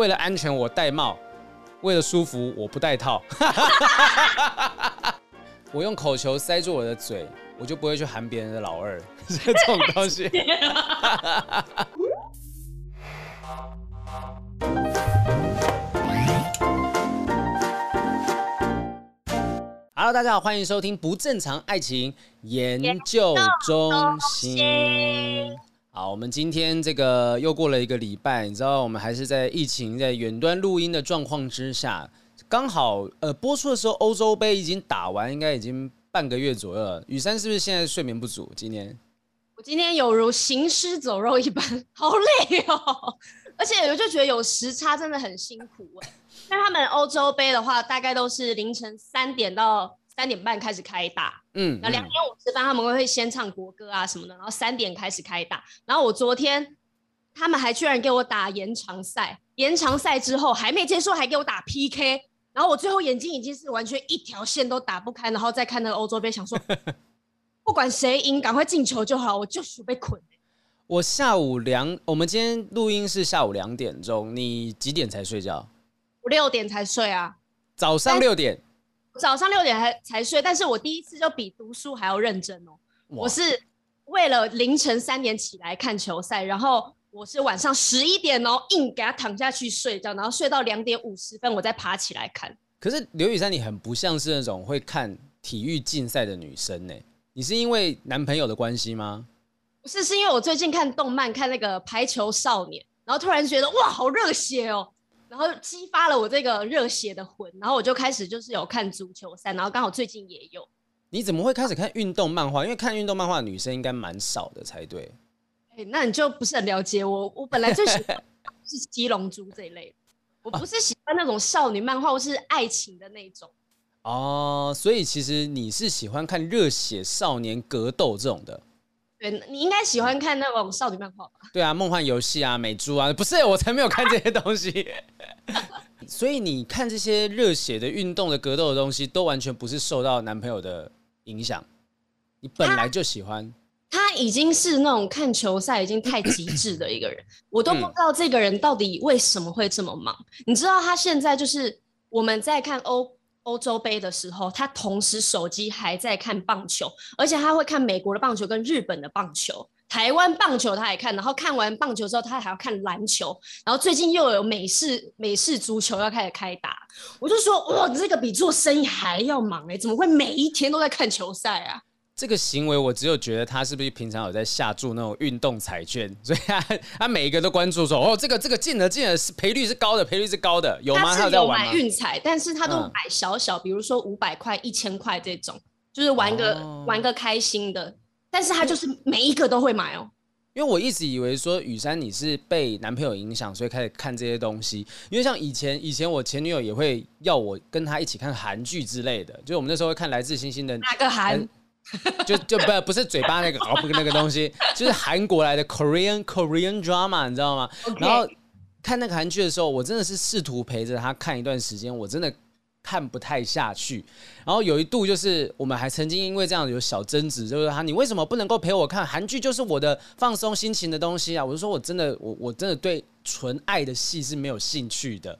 为了安全我戴帽，为了舒服我不戴套。我用口球塞住我的嘴，我就不会去喊别人的老二。这种东西。Hello，大家好，欢迎收听不正常爱情研究中心。好，我们今天这个又过了一个礼拜，你知道我们还是在疫情在远端录音的状况之下，刚好呃播出的时候欧洲杯已经打完，应该已经半个月左右了。雨珊是不是现在睡眠不足？今天我今天有如行尸走肉一般，好累哦，而且我就觉得有时差真的很辛苦。那他们欧洲杯的话，大概都是凌晨三点到三点半开始开打，嗯，那两点五十分他们会先唱国歌啊什么的，然后三点开始开打。然后我昨天他们还居然给我打延长赛，延长赛之后还没结束，还给我打 PK。然后我最后眼睛已经是完全一条线都打不开，然后再看那个欧洲杯，想说 不管谁赢，赶快进球就好，我就是被捆。我下午两，我们今天录音是下午两点钟，你几点才睡觉？我六点才睡啊，早上六点，早上六点才才睡，但是我第一次就比读书还要认真哦。我是为了凌晨三点起来看球赛，然后我是晚上十一点哦，硬给他躺下去睡觉，然后睡到两点五十分，我再爬起来看。可是刘雨珊，你很不像是那种会看体育竞赛的女生呢？你是因为男朋友的关系吗？不是，是因为我最近看动漫，看那个排球少年，然后突然觉得哇，好热血哦。然后激发了我这个热血的魂，然后我就开始就是有看足球赛，然后刚好最近也有。你怎么会开始看运动漫画？因为看运动漫画的女生应该蛮少的才对。哎，那你就不是很了解我。我本来最喜欢是七龙珠这一类的，我不是喜欢那种少女漫画或是爱情的那种。哦，所以其实你是喜欢看热血少年格斗这种的。对，你应该喜欢看那种少女漫画吧？对啊，梦幻游戏啊，美珠啊，不是，我才没有看这些东西。所以你看这些热血的运动的格斗的东西，都完全不是受到男朋友的影响，你本来就喜欢。他，他已经是那种看球赛已经太极致的一个人，我都不知道这个人到底为什么会这么忙。嗯、你知道他现在就是我们在看欧。欧洲杯的时候，他同时手机还在看棒球，而且他会看美国的棒球跟日本的棒球，台湾棒球他也看，然后看完棒球之后，他还要看篮球，然后最近又有美式美式足球要开始开打，我就说哇，你这个比做生意还要忙哎，怎么会每一天都在看球赛啊？这个行为，我只有觉得他是不是平常有在下注那种运动彩券，所以他他每一个都关注说，哦，这个这个进了进了是赔率是高的，赔率是高的，有吗？他是有买运彩，但是他都买小小，嗯、比如说五百块、一千块这种，就是玩个、哦、玩个开心的。但是他就是每一个都会买哦。因为我一直以为说雨珊你是被男朋友影响，所以开始看这些东西。因为像以前以前我前女友也会要我跟她一起看韩剧之类的，就我们那时候会看《来自星星的》哪个韩？就就不不是嘴巴那个哦，不那个东西，就是韩国来的 Korean Korean drama，你知道吗？Okay. 然后看那个韩剧的时候，我真的是试图陪着他看一段时间，我真的看不太下去。然后有一度就是我们还曾经因为这样有小争执，就是他你为什么不能够陪我看韩剧？就是我的放松心情的东西啊！我就说我真的我我真的对纯爱的戏是没有兴趣的。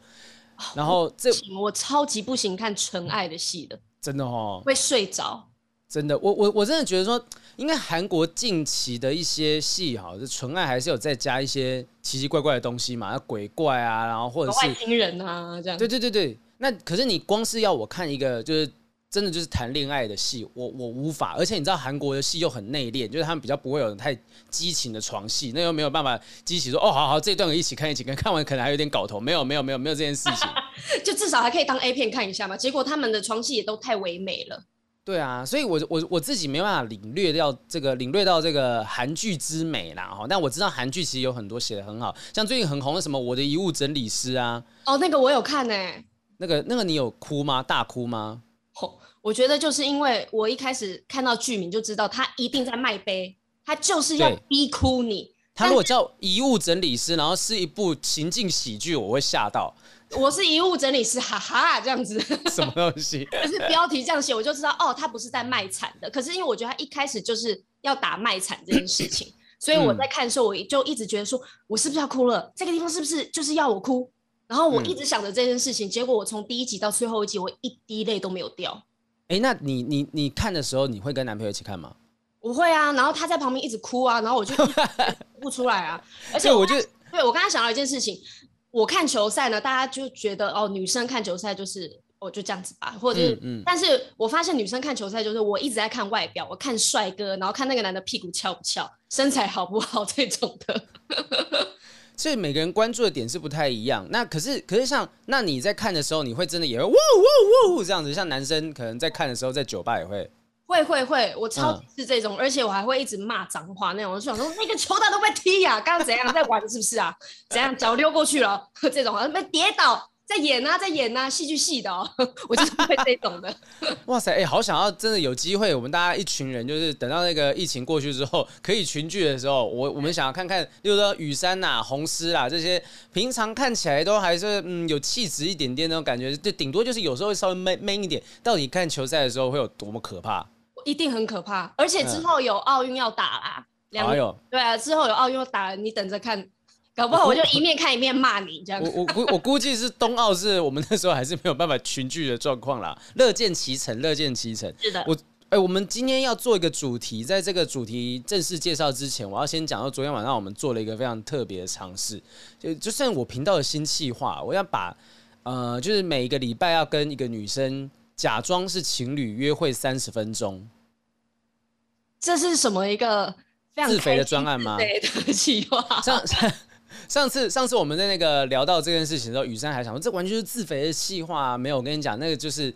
然后这，我超级不行看纯爱的戏的，真的哦，会睡着。真的，我我我真的觉得说，应该韩国近期的一些戏哈，就纯爱还是有再加一些奇奇怪怪的东西嘛，鬼怪啊，然后或者是外星人啊这样。对对对对，那可是你光是要我看一个就是真的就是谈恋爱的戏，我我无法。而且你知道韩国的戏又很内敛，就是他们比较不会有太激情的床戏，那又没有办法激起说哦好好这一段一起看一起看，看完可能还有点搞头，没有没有没有没有这件事情，就至少还可以当 A 片看一下嘛。结果他们的床戏也都太唯美了。对啊，所以我我我自己没办法领略到这个领略到这个韩剧之美啦哈。但我知道韩剧其实有很多写的很好，像最近很红的什么《我的遗物整理师》啊。哦，那个我有看呢、欸。那个那个你有哭吗？大哭吗？哦，我觉得就是因为我一开始看到剧名就知道他一定在卖悲，他就是要逼哭你。他如果叫《遗物整理师》，然后是一部情境喜剧，我会吓到。我是遗物整理师，哈哈，这样子。什么东西？就是标题这样写，我就知道哦，他不是在卖惨的。可是因为我觉得他一开始就是要打卖惨这件事情，所以我在看的时候，我就一直觉得说，我是不是要哭了？这个地方是不是就是要我哭？然后我一直想着这件事情，嗯、结果我从第一集到最后一集，我一滴泪都没有掉。哎、欸，那你你你看的时候，你会跟男朋友一起看吗？我会啊，然后他在旁边一直哭啊，然后我就不出来啊。而且我就对我刚才想到一件事情，我看球赛呢，大家就觉得哦，女生看球赛就是。我就这样子吧，或者是，嗯嗯、但是我发现女生看球赛就是我一直在看外表，我看帅哥，然后看那个男的屁股翘不翘，身材好不好 这种的。所以每个人关注的点是不太一样。那可是可是像那你在看的时候，你会真的也会哇哇哇这样子，像男生可能在看的时候，在酒吧也会。会会会，我超级是这种，嗯、而且我还会一直骂脏话那种。我就想说，那个球打都被踢呀、啊，刚刚怎样在玩是不是啊？怎样脚溜过去了？这种好像被跌倒。在演啊，在演啊，戏剧系的哦，我就是会这种的。哇塞，哎、欸，好想要真的有机会，我们大家一群人，就是等到那个疫情过去之后，可以群聚的时候，我我们想要看看，例如说雨山呐、啊、红丝啦这些，平常看起来都还是嗯有气质一点点那种感觉，就顶多就是有时候会稍微 man man 一点。到底看球赛的时候会有多么可怕？一定很可怕，而且之后有奥运要打啦，两个、嗯、对啊，之后有奥运要打，你等着看。搞不好我就一面看一面骂你这样。我我估我估计是冬奥是我们那时候还是没有办法群聚的状况啦，乐见其成，乐见其成。是的。我哎、欸，我们今天要做一个主题，在这个主题正式介绍之前，我要先讲到昨天晚上我们做了一个非常特别的尝试，就就算我频道的新计划，我要把呃，就是每一个礼拜要跟一个女生假装是情侣约会三十分钟。这是什么一个非常自肥的专案吗？对的计划。这样。上次上次我们在那个聊到这件事情的时候，雨山还想说，这完全是自肥的计划啊！没有，我跟你讲，那个就是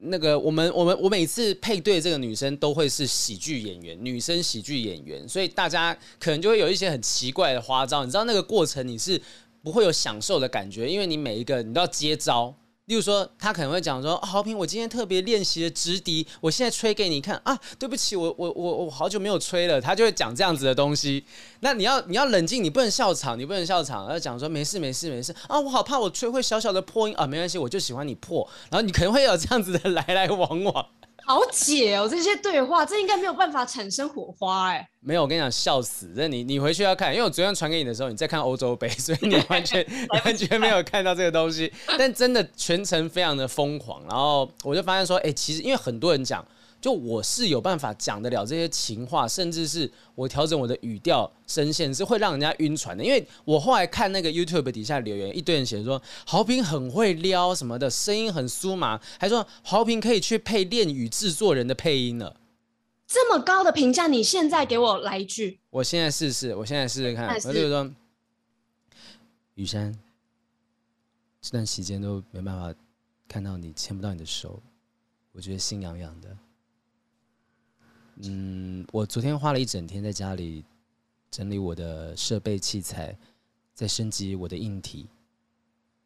那个我们我们我每次配对这个女生都会是喜剧演员，女生喜剧演员，所以大家可能就会有一些很奇怪的花招。你知道那个过程你是不会有享受的感觉，因为你每一个你都要接招。例如说，他可能会讲说：“哦、豪平，我今天特别练习了直笛，我现在吹给你看啊！对不起，我我我我好久没有吹了。”他就会讲这样子的东西。那你要你要冷静，你不能笑场，你不能笑场。要讲说没事没事没事啊！我好怕我吹会小小的破音啊，没关系，我就喜欢你破。然后你可能会有这样子的来来往往。好解哦，这些对话，这应该没有办法产生火花哎。没有，我跟你讲，笑死！这你你回去要看，因为我昨天传给你的时候，你在看欧洲杯，所以你完全 完全没有看到这个东西。但真的全程非常的疯狂，然后我就发现说，哎，其实因为很多人讲。就我是有办法讲得了这些情话，甚至是我调整我的语调声线是会让人家晕船的。因为我后来看那个 YouTube 底下留言，一堆人写说豪平很会撩什么的，声音很酥麻，还说豪平可以去配恋与制作人的配音了。这么高的评价，你现在给我来一句。我现在试试，我现在试试看。我就说，雨山，这段时间都没办法看到你，牵不到你的手，我觉得心痒痒的。嗯，我昨天花了一整天在家里整理我的设备器材，在升级我的硬体。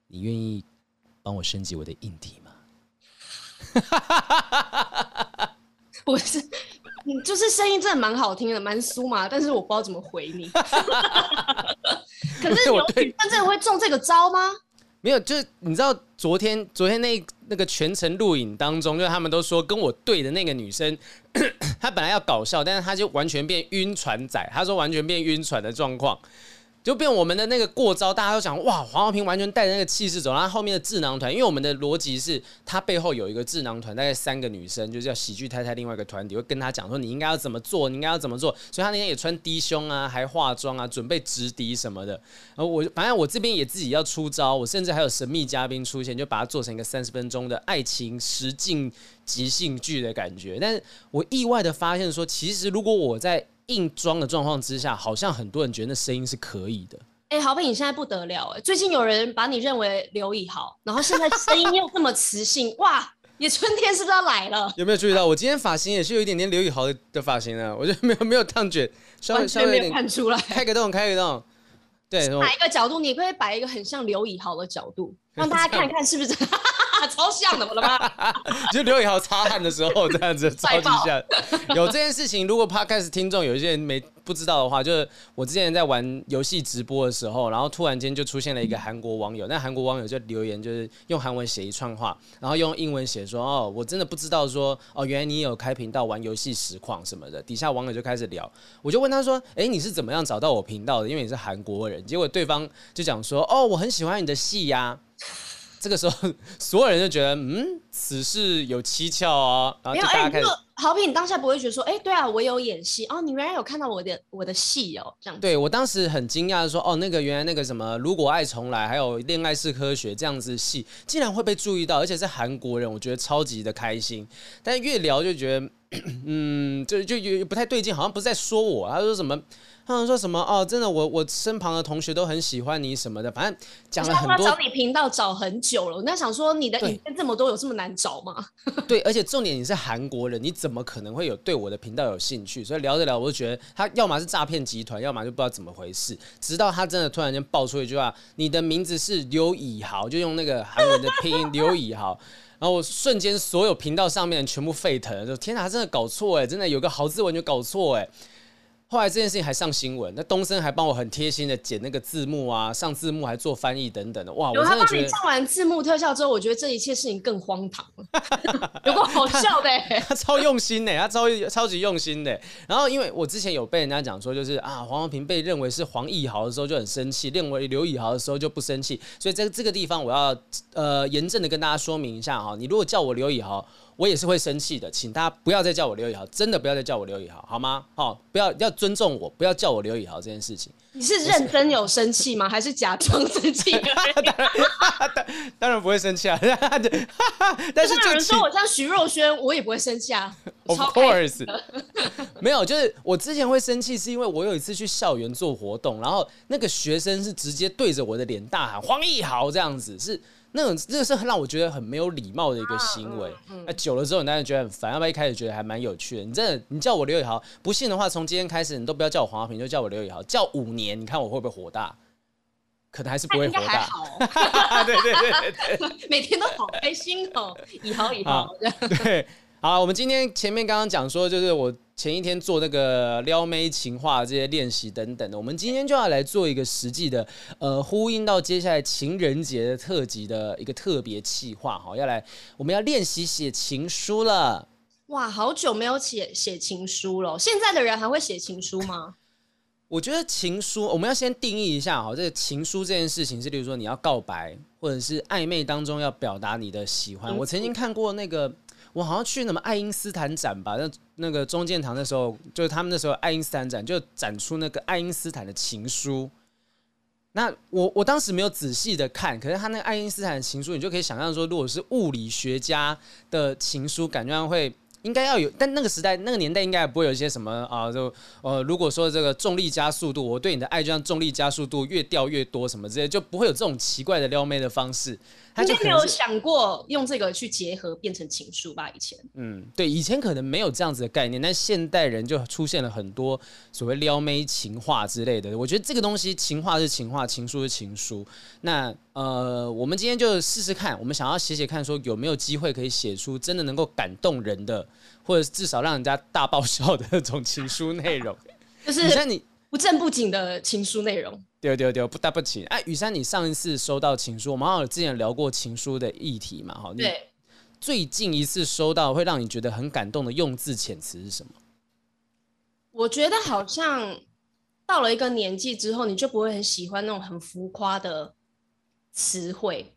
你愿意帮我升级我的硬体吗？我是，你就是声音真的蛮好听的，蛮酥嘛，但是我不知道怎么回你。可是 有女生真的会中这个招吗？没有，就是你知道昨天昨天那那个全程录影当中，就他们都说跟我对的那个女生，她本来要搞笑，但是她就完全变晕船仔，她说完全变晕船的状况。就变我们的那个过招，大家都想哇，黄豪平完全带着那个气势走，然后后面的智囊团，因为我们的逻辑是，他背后有一个智囊团，大概三个女生，就是叫喜剧太太，另外一个团体会跟他讲说，你应该要怎么做，你应该要怎么做，所以他那天也穿低胸啊，还化妆啊，准备直敌什么的。然后我反正我这边也自己要出招，我甚至还有神秘嘉宾出现，就把它做成一个三十分钟的爱情实境即兴剧的感觉。但是我意外的发现说，其实如果我在硬装的状况之下，好像很多人觉得那声音是可以的。哎、欸，豪平，你现在不得了哎！最近有人把你认为刘以豪，然后现在声音又这么磁性，哇！你春天是不是要来了？有没有注意到我今天发型也是有一点点刘以豪的的发型呢？我觉得没有没有烫卷，稍微稍微有点看出来，开个洞，开个洞。对，摆一个角度，你可以摆一个很像刘以豪的角度，让大家看看是不是？超像的，我的妈！就刘宇豪擦汗的时候这样子，超级像。有这件事情，如果 Podcast 听众有一些人没不知道的话，就是我之前在玩游戏直播的时候，然后突然间就出现了一个韩国网友，那韩国网友就留言，就是用韩文写一串话，然后用英文写说：“哦，我真的不知道说，哦，原来你有开频道玩游戏实况什么的。”底下网友就开始聊，我就问他说：“哎，你是怎么样找到我频道的？因为你是韩国人。”结果对方就讲说：“哦，我很喜欢你的戏呀。”这个时候，所有人就觉得，嗯，此事有蹊跷啊。然后就大家开始，豪平，你当下不会觉得说，哎，对啊，我有演戏哦，你原来有看到我的我的戏哦，这样子。对，我当时很惊讶的说，哦，那个原来那个什么，如果爱重来，还有恋爱是科学这样子的戏，竟然会被注意到，而且是韩国人，我觉得超级的开心。但越聊就觉得，嗯，就就有不太对劲，好像不是在说我，他说什么。他们说什么哦？真的，我我身旁的同学都很喜欢你什么的，反正讲了很多。找你频道找很久了，我在想说，你的影片这么多，有这么难找吗？对，而且重点你是韩国人，你怎么可能会有对我的频道有兴趣？所以聊着聊，我就觉得他要么是诈骗集团，要么就不知道怎么回事。直到他真的突然间爆出一句话：“你的名字是刘以豪”，就用那个韩文的拼音“ 刘以豪”，然后我瞬间所有频道上面全部沸腾，就天哪，他真的搞错哎，真的有个豪字完全搞错哎。后来这件事情还上新闻，那东森还帮我很贴心的剪那个字幕啊，上字幕还做翻译等等的，哇！我真的觉得他帮你上完字幕特效之后，我觉得这一切事情更荒唐 有够好笑的他，他超用心的，他超超级用心的。然后因为我之前有被人家讲说，就是啊，黄宏平被认为是黄义豪的时候就很生气，认为刘以豪的时候就不生气，所以在这个地方我要呃严正的跟大家说明一下哈，你如果叫我刘以豪。我也是会生气的，请大家不要再叫我刘宇豪，真的不要再叫我刘宇豪，好吗？好，不要要尊重我，不要叫我刘宇豪这件事情。你是认真有生气吗？还是假装生气？当然，当然不会生气啊。但是有人说我像徐若瑄，我也不会生气啊。Of course，没有，就是我之前会生气，是因为我有一次去校园做活动，然后那个学生是直接对着我的脸大喊“黄奕豪”这样子，是。那种这个是让我觉得很没有礼貌的一个行为，那、啊嗯嗯、久了之后，你当然觉得很烦。要不然一开始觉得还蛮有趣的。你真的，你叫我刘宇豪，不信的话，从今天开始，你都不要叫我黄阿平，就叫我刘宇豪。叫五年，你看我会不会火大？可能还是不会火大。好对对对对对，每天都好开心哦，以豪以豪。对，好，我们今天前面刚刚讲说，就是我。前一天做那个撩妹情话这些练习等等的，我们今天就要来做一个实际的，呃，呼应到接下来情人节的特辑的一个特别企划哈，要来我们要练习写情书了。哇，好久没有写写情书了，现在的人还会写情书吗？我觉得情书我们要先定义一下哈，这个情书这件事情是，例如说你要告白或者是暧昧当中要表达你的喜欢。我曾经看过那个。我好像去什么爱因斯坦展吧，那那个中建堂的时候，就是他们那时候爱因斯坦展就展出那个爱因斯坦的情书。那我我当时没有仔细的看，可是他那个爱因斯坦的情书，你就可以想象说，如果是物理学家的情书，感觉上会。应该要有，但那个时代、那个年代应该也不会有一些什么啊，就呃，如果说这个重力加速度，我对你的爱就像重力加速度越掉越多什么之类，就不会有这种奇怪的撩妹的方式。他就没有想过用这个去结合变成情书吧？以前，嗯，对，以前可能没有这样子的概念，但现代人就出现了很多所谓撩妹情话之类的。我觉得这个东西，情话是情话，情书是情书。那呃，我们今天就试试看，我们想要写写看，说有没有机会可以写出真的能够感动人的。或者至少让人家大爆笑的那种情书内容，就是雨珊，你不正不经的情书内容。对对对，不大不起。哎，雨珊，你上一次收到情书，我们好像之前聊过情书的议题嘛？哈，对。最近一次收到会让你觉得很感动的用字遣词是什么？我觉得好像到了一个年纪之后，你就不会很喜欢那种很浮夸的词汇。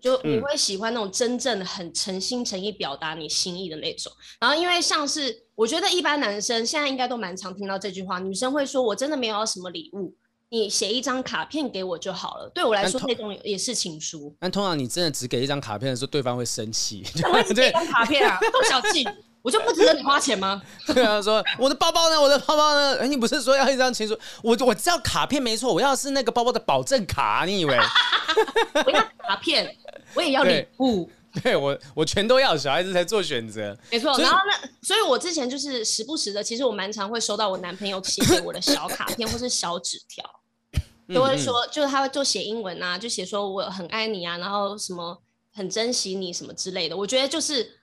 就你会喜欢那种真正很诚心诚意表达你心意的那种，然后因为像是我觉得一般男生现在应该都蛮常听到这句话，女生会说我真的没有要什么礼物，你写一张卡片给我就好了。对我来说那种也是情书。但通常你真的只给一张卡片的时候，对方会生气。怎么会给一张卡片啊？这么小气，我就不值得你花钱吗？对啊，说我的包包呢？我的包包呢？哎，你不是说要一张情书？我我知道卡片没错，我要的是那个包包的保证卡，你以为？我要卡片。我也要礼物，对，我我全都要，小孩子才做选择，没错。然后那，所以我之前就是时不时的，其实我蛮常会收到我男朋友写给我的小卡片或是小纸条，都会说，就是他会做写英文啊，就写说我很爱你啊，然后什么很珍惜你什么之类的。我觉得就是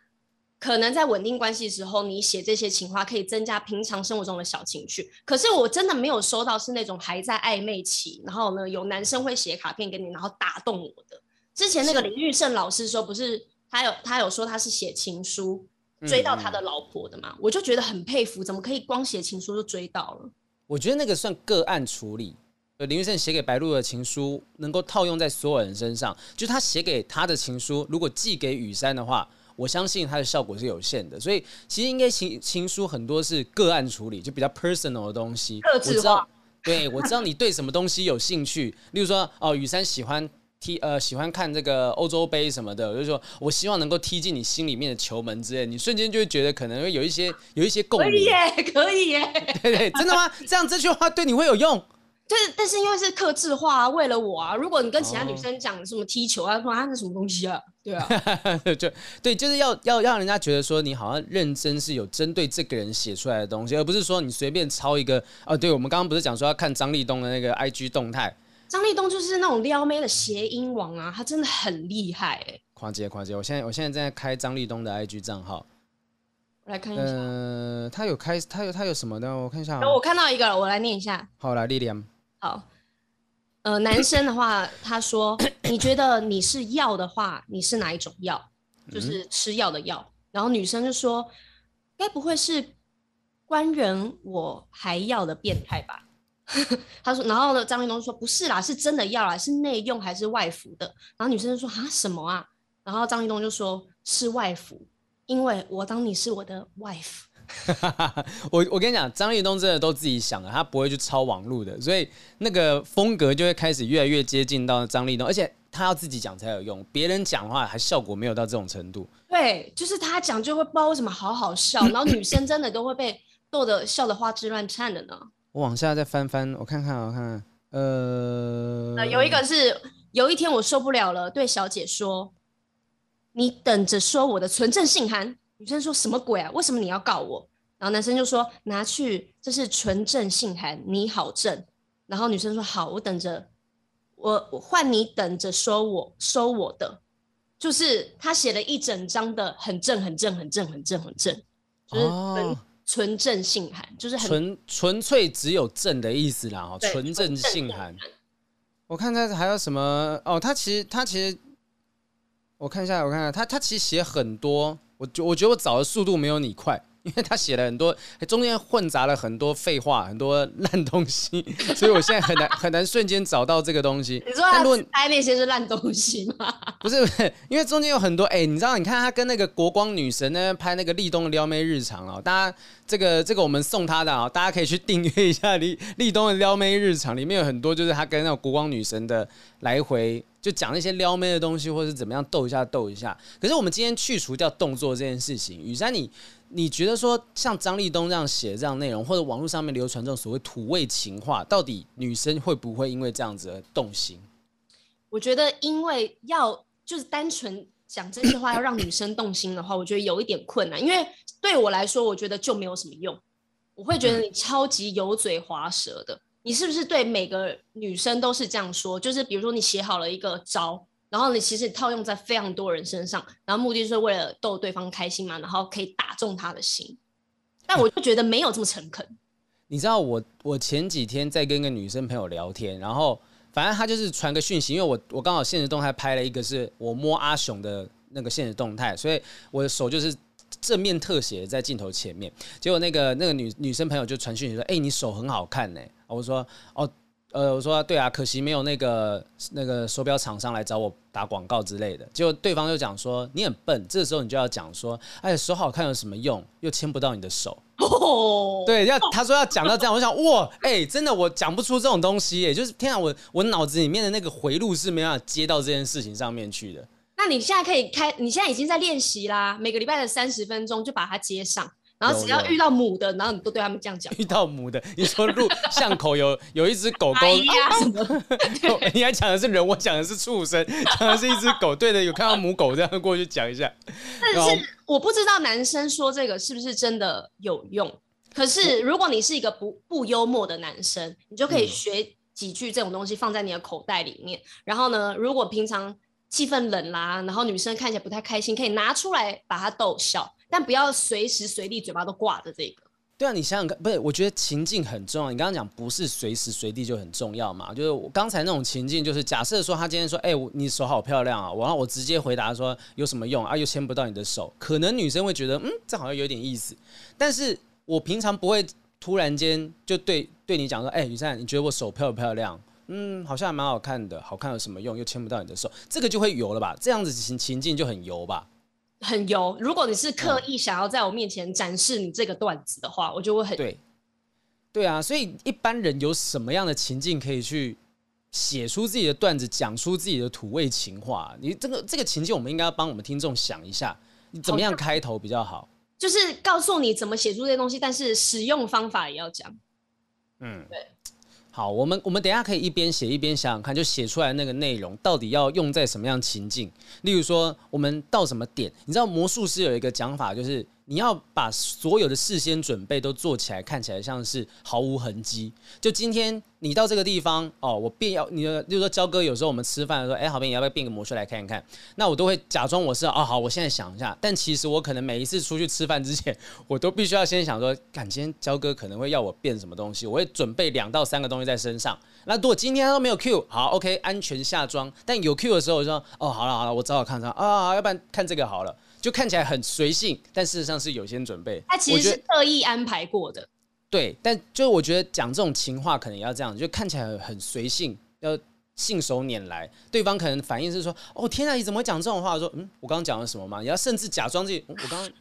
可能在稳定关系的时候，你写这些情话可以增加平常生活中的小情趣。可是我真的没有收到是那种还在暧昧期，然后呢有男生会写卡片给你，然后打动我的。之前那个林玉胜老师说，不是他有他有说他是写情书追到他的老婆的嘛？嗯嗯，我就觉得很佩服，怎么可以光写情书就追到了？我觉得那个算个案处理。林玉胜写给白鹿的情书能够套用在所有人身上，就他写给他的情书，如果寄给雨山的话，我相信它的效果是有限的。所以其实应该情情书很多是个案处理，就比较 personal 的东西。我知道，对，我知道你对什么东西有兴趣，例如说哦，雨山喜欢。踢呃喜欢看这个欧洲杯什么的，我就是说我希望能够踢进你心里面的球门之类，你瞬间就会觉得可能会有一些有一些共鸣。可以耶，可以耶。对对，真的吗？这样这句话对你会有用？就是，但是因为是克制化啊，为了我啊。如果你跟其他女生讲什么踢球啊，说啊那什么东西啊，对啊，就对，就是要要让人家觉得说你好像认真是有针对这个人写出来的东西，而不是说你随便抄一个。哦，对，我们刚刚不是讲说要看张立东的那个 IG 动态。张立东就是那种撩妹的谐音王啊，他真的很厉害哎、欸！跨界跨界，我现在我现在正在开张立东的 IG 账号，我来看一下。呃，他有开，他有他有什么的？我看一下。我看到一个了，我来念一下。好，来丽莲。好，呃，男生的话，他说：“你觉得你是药的话，你是哪一种药？就是吃药的药。嗯”然后女生就说：“该不会是官人我还要的变态吧？” 他说，然后呢，张立东说不是啦，是真的要啦，是内用还是外服的？然后女生就说啊什么啊？然后张立东就说是外服，因为我当你是我的 wife。我我跟你讲，张立东真的都自己想的，他不会去抄网路的，所以那个风格就会开始越来越接近到张立东，而且他要自己讲才有用，别人讲的话还效果没有到这种程度。对，就是他讲就会不知道为什么好好笑，然后女生真的都会被逗得笑得花枝乱颤的呢。我往下再翻翻，我看看，我看看，呃，呃，有一个是有一天我受不了了，对小姐说：“你等着收我的存证信函。”女生说什么鬼啊？为什么你要告我？然后男生就说：“拿去，这是纯正信函，你好正。”然后女生说：“好，我等着，我我换你等着收我收我的。”就是他写了一整张的很正很正很正很正很正，就是很。哦纯正性寒就是纯纯粹只有正的意思啦，哦，纯正性寒。我看他还有什么哦？他其实他其实，我看一下，我看一下他他其实写很多，我觉我觉得我找的速度没有你快。因为他写了很多，中间混杂了很多废话，很多烂东西，所以我现在很难 很难瞬间找到这个东西。你说他拍那些是烂东西吗？不是不是，因为中间有很多哎、欸，你知道，你看他跟那个国光女神呢拍那个立冬的撩妹日常哦，大家这个这个我们送他的啊，大家可以去订阅一下立立冬的撩妹日常，里面有很多就是他跟那个国光女神的来回。就讲那些撩妹的东西，或者是怎么样逗一下逗一下。可是我们今天去除掉动作这件事情，雨山你你觉得说像张立东这样写这样内容，或者网络上面流传这种所谓土味情话，到底女生会不会因为这样子而动心？我觉得，因为要就是单纯讲这些话要让女生动心的话，我觉得有一点困难。因为对我来说，我觉得就没有什么用。我会觉得你超级油嘴滑舌的。你是不是对每个女生都是这样说？就是比如说你写好了一个招，然后你其实套用在非常多人身上，然后目的就是为了逗对方开心嘛，然后可以打中他的心。但我就觉得没有这么诚恳。你知道我我前几天在跟一个女生朋友聊天，然后反正她就是传个讯息，因为我我刚好现实动态拍了一个是我摸阿雄的那个现实动态，所以我的手就是。正面特写在镜头前面，结果那个那个女女生朋友就传讯息说：“哎、你手很好看呢。”我说：“哦，呃，我说对啊，可惜没有那个那个手表厂商来找我打广告之类的。”结果对方就讲说：“你很笨，这个时候你就要讲说，哎，手好看有什么用？又牵不到你的手。哦” 对，要他说要讲到这样，我想哇，哎、欸，真的我讲不出这种东西，哎，就是天啊，我我脑子里面的那个回路是没办法接到这件事情上面去的。那你现在可以开，你现在已经在练习啦。每个礼拜的三十分钟就把它接上，然后只要遇到母的，然后你都对他们这样讲。遇到母的，你说路巷口有 有一只狗狗，啊、什么？你还讲的是人，我讲的是畜生，讲的是一只狗。对的，有看到母狗这样过去讲一下。但是我不知道男生说这个是不是真的有用。可是如果你是一个不不幽默的男生，你就可以学几句这种东西放在你的口袋里面。然后呢，如果平常。气氛冷啦，然后女生看起来不太开心，可以拿出来把她逗笑，但不要随时随地嘴巴都挂着这个。对啊，你想想看，不是？我觉得情境很重要。你刚刚讲不是随时随地就很重要嘛？就是我刚才那种情境，就是假设说他今天说，哎、你手好漂亮啊，然后我直接回答说有什么用啊？又牵不到你的手，可能女生会觉得，嗯，这好像有点意思。但是我平常不会突然间就对对你讲说，哎、雨珊，你觉得我手漂不漂亮？嗯，好像还蛮好看的，好看有什么用？又牵不到你的手，这个就会油了吧？这样子情情境就很油吧？很油。如果你是刻意想要在我面前展示你这个段子的话，嗯、我就会很对。对啊，所以一般人有什么样的情境可以去写出自己的段子，讲出自己的土味情话？你这个这个情境，我们应该要帮我们听众想一下，你怎么样开头比较好？就是告诉你怎么写出这些东西，但是使用方法也要讲。嗯，对。好，我们我们等一下可以一边写一边想想看，就写出来那个内容到底要用在什么样情境？例如说，我们到什么点？你知道魔术师有一个讲法，就是。你要把所有的事先准备都做起来，看起来像是毫无痕迹。就今天你到这个地方哦，我变要你的，就是说焦哥有时候我们吃饭的时候，哎，好朋友你要不要变个魔术来看一看？那我都会假装我是哦，好，我现在想一下。但其实我可能每一次出去吃饭之前，我都必须要先想说，感今天焦哥可能会要我变什么东西，我会准备两到三个东西在身上。那如果今天他都没有 Q，好，OK，安全下装。但有 Q 的时候，我就说哦，好了好了，我找找看他啊，要不然看这个好了。就看起来很随性，但事实上是有些准备。他其实是特意安排过的。对，但就我觉得讲这种情话可能要这样，就看起来很随性，要信手拈来。对方可能反应是说：“哦，天啊，你怎么会讲这种话？”说：“嗯，我刚刚讲了什么吗？”你要甚至假装自己，嗯、我刚刚……